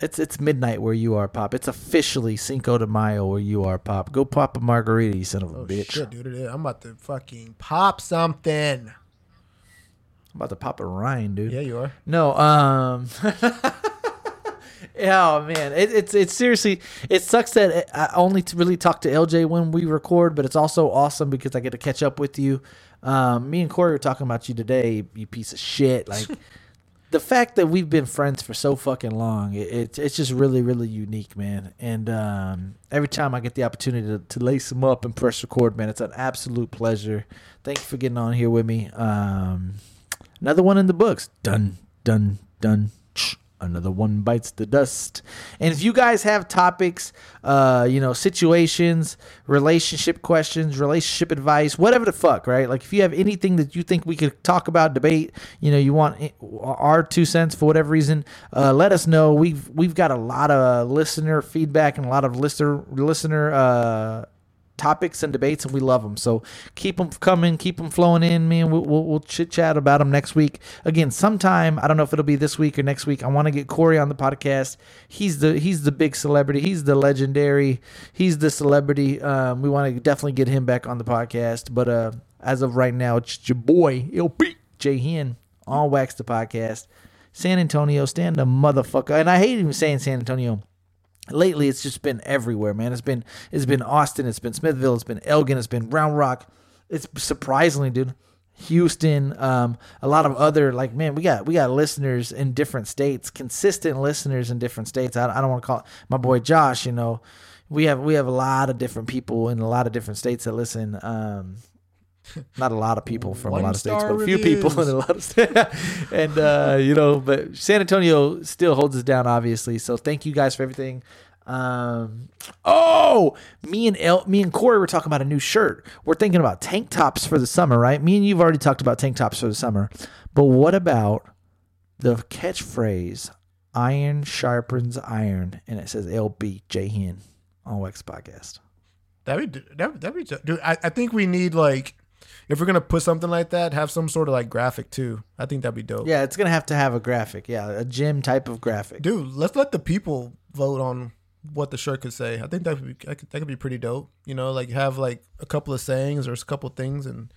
I: it's it's midnight where you are, Pop. It's officially Cinco de Mayo where you are, Pop. Go pop a margarita, you son of a
J: Oh
I: bitch.
J: shit, dude! I'm about to fucking pop something.
I: I'm about to pop a Ryan, dude.
J: Yeah, you are.
I: No, um Oh man, it, it's it's seriously it sucks that I only to really talk to LJ when we record, but it's also awesome because I get to catch up with you. Um, me and Corey were talking about you today, you piece of shit. Like the fact that we've been friends for so fucking long, it, it's it's just really really unique, man. And um, every time I get the opportunity to, to lace them up and press record, man, it's an absolute pleasure. Thank you for getting on here with me. Um, another one in the books. Done, done, done. Another one bites the dust. And if you guys have topics, uh, you know, situations, relationship questions, relationship advice, whatever the fuck, right? Like if you have anything that you think we could talk about, debate, you know, you want our two cents for whatever reason, uh, let us know. We've we've got a lot of listener feedback and a lot of listener listener uh, topics and debates, and we love them. So keep them coming, keep them flowing in, man. We'll, we'll, we'll chit chat about them next week. Again, sometime I don't know if it'll be this week or next week. I want to get Corey on the podcast. He's the he's the big celebrity. He's the legendary. He's the celebrity. Um, we want to definitely get him back on the podcast. But uh, as of right now, it's your boy LP Jay Hen on Wax the podcast. San Antonio, stand the motherfucker. And I hate even saying San Antonio lately it's just been everywhere man. It's been it's been austin it's been smithville it's been elgin it's been round rock. It's surprisingly dude houston um a lot of other like man we got we got listeners in different states consistent listeners in different states. I, I don't want to call it my boy josh you know. We have we have a lot of different people in a lot of different states that listen um not a lot of people from a lot of states, but a few people in a lot of states. and uh, you know, but San Antonio still holds us down, obviously. So thank you guys for everything. Um, oh, me and El, me and Corey were talking about a new shirt. We're thinking about tank tops for the summer, right? Me and you've already talked about tank tops for the summer, but what about the catchphrase "Iron sharpens iron" and it says "LB J Hen" on Wax Podcast.
J: That'd be that that'd be dude. I, I think we need like if we're gonna put something like that, have some sort of like graphic too. I think that'd be dope.
I: Yeah, it's gonna have to have a graphic. Yeah, a gym type of graphic.
J: dude. Let's let the people vote on what the shirt could say. I think that would be that could, that could be pretty dope. You know, like have like a couple of sayings or a couple of things, and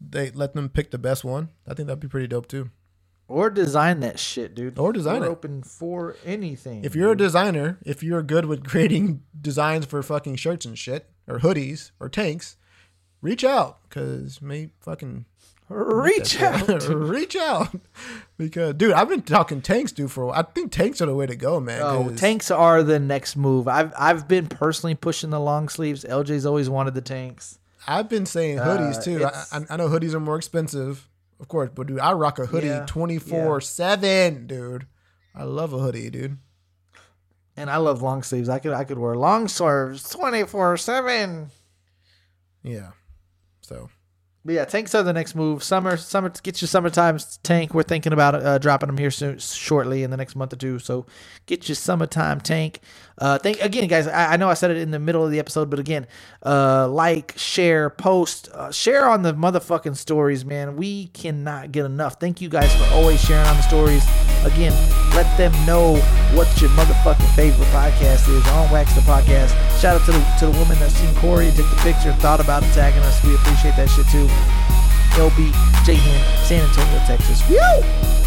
J: they let them pick the best one. I think that'd be pretty dope too.
I: Or design that shit, dude.
J: Or design
I: We're
J: it.
I: open for anything.
J: If you're a designer, if you're good with creating designs for fucking shirts and shit, or hoodies or tanks, reach out because me fucking
I: reach out.
J: reach out because dude, I've been talking tanks, dude. For a while. I think tanks are the way to go, man.
I: Oh, tanks are the next move. I've I've been personally pushing the long sleeves. LJ's always wanted the tanks.
J: I've been saying hoodies
I: Uh,
J: too. I I know hoodies are more expensive, of course, but dude, I rock a hoodie twenty four seven, dude. I love a hoodie, dude.
I: And I love long sleeves. I could I could wear long sleeves twenty four seven.
J: Yeah. So
I: But yeah, tanks are the next move. Summer, summer, get your summertime tank. We're thinking about uh, dropping them here soon, shortly in the next month or two. So get your summertime tank. Uh, thank again, guys. I, I know I said it in the middle of the episode, but again, uh, like, share, post, uh, share on the motherfucking stories, man. We cannot get enough. Thank you guys for always sharing on the stories. Again, let them know what your motherfucking favorite podcast is on Wax the Podcast. Shout out to the to the woman that seen Corey took the picture thought about tagging us. We appreciate that shit too. LB J San Antonio, Texas. Woo!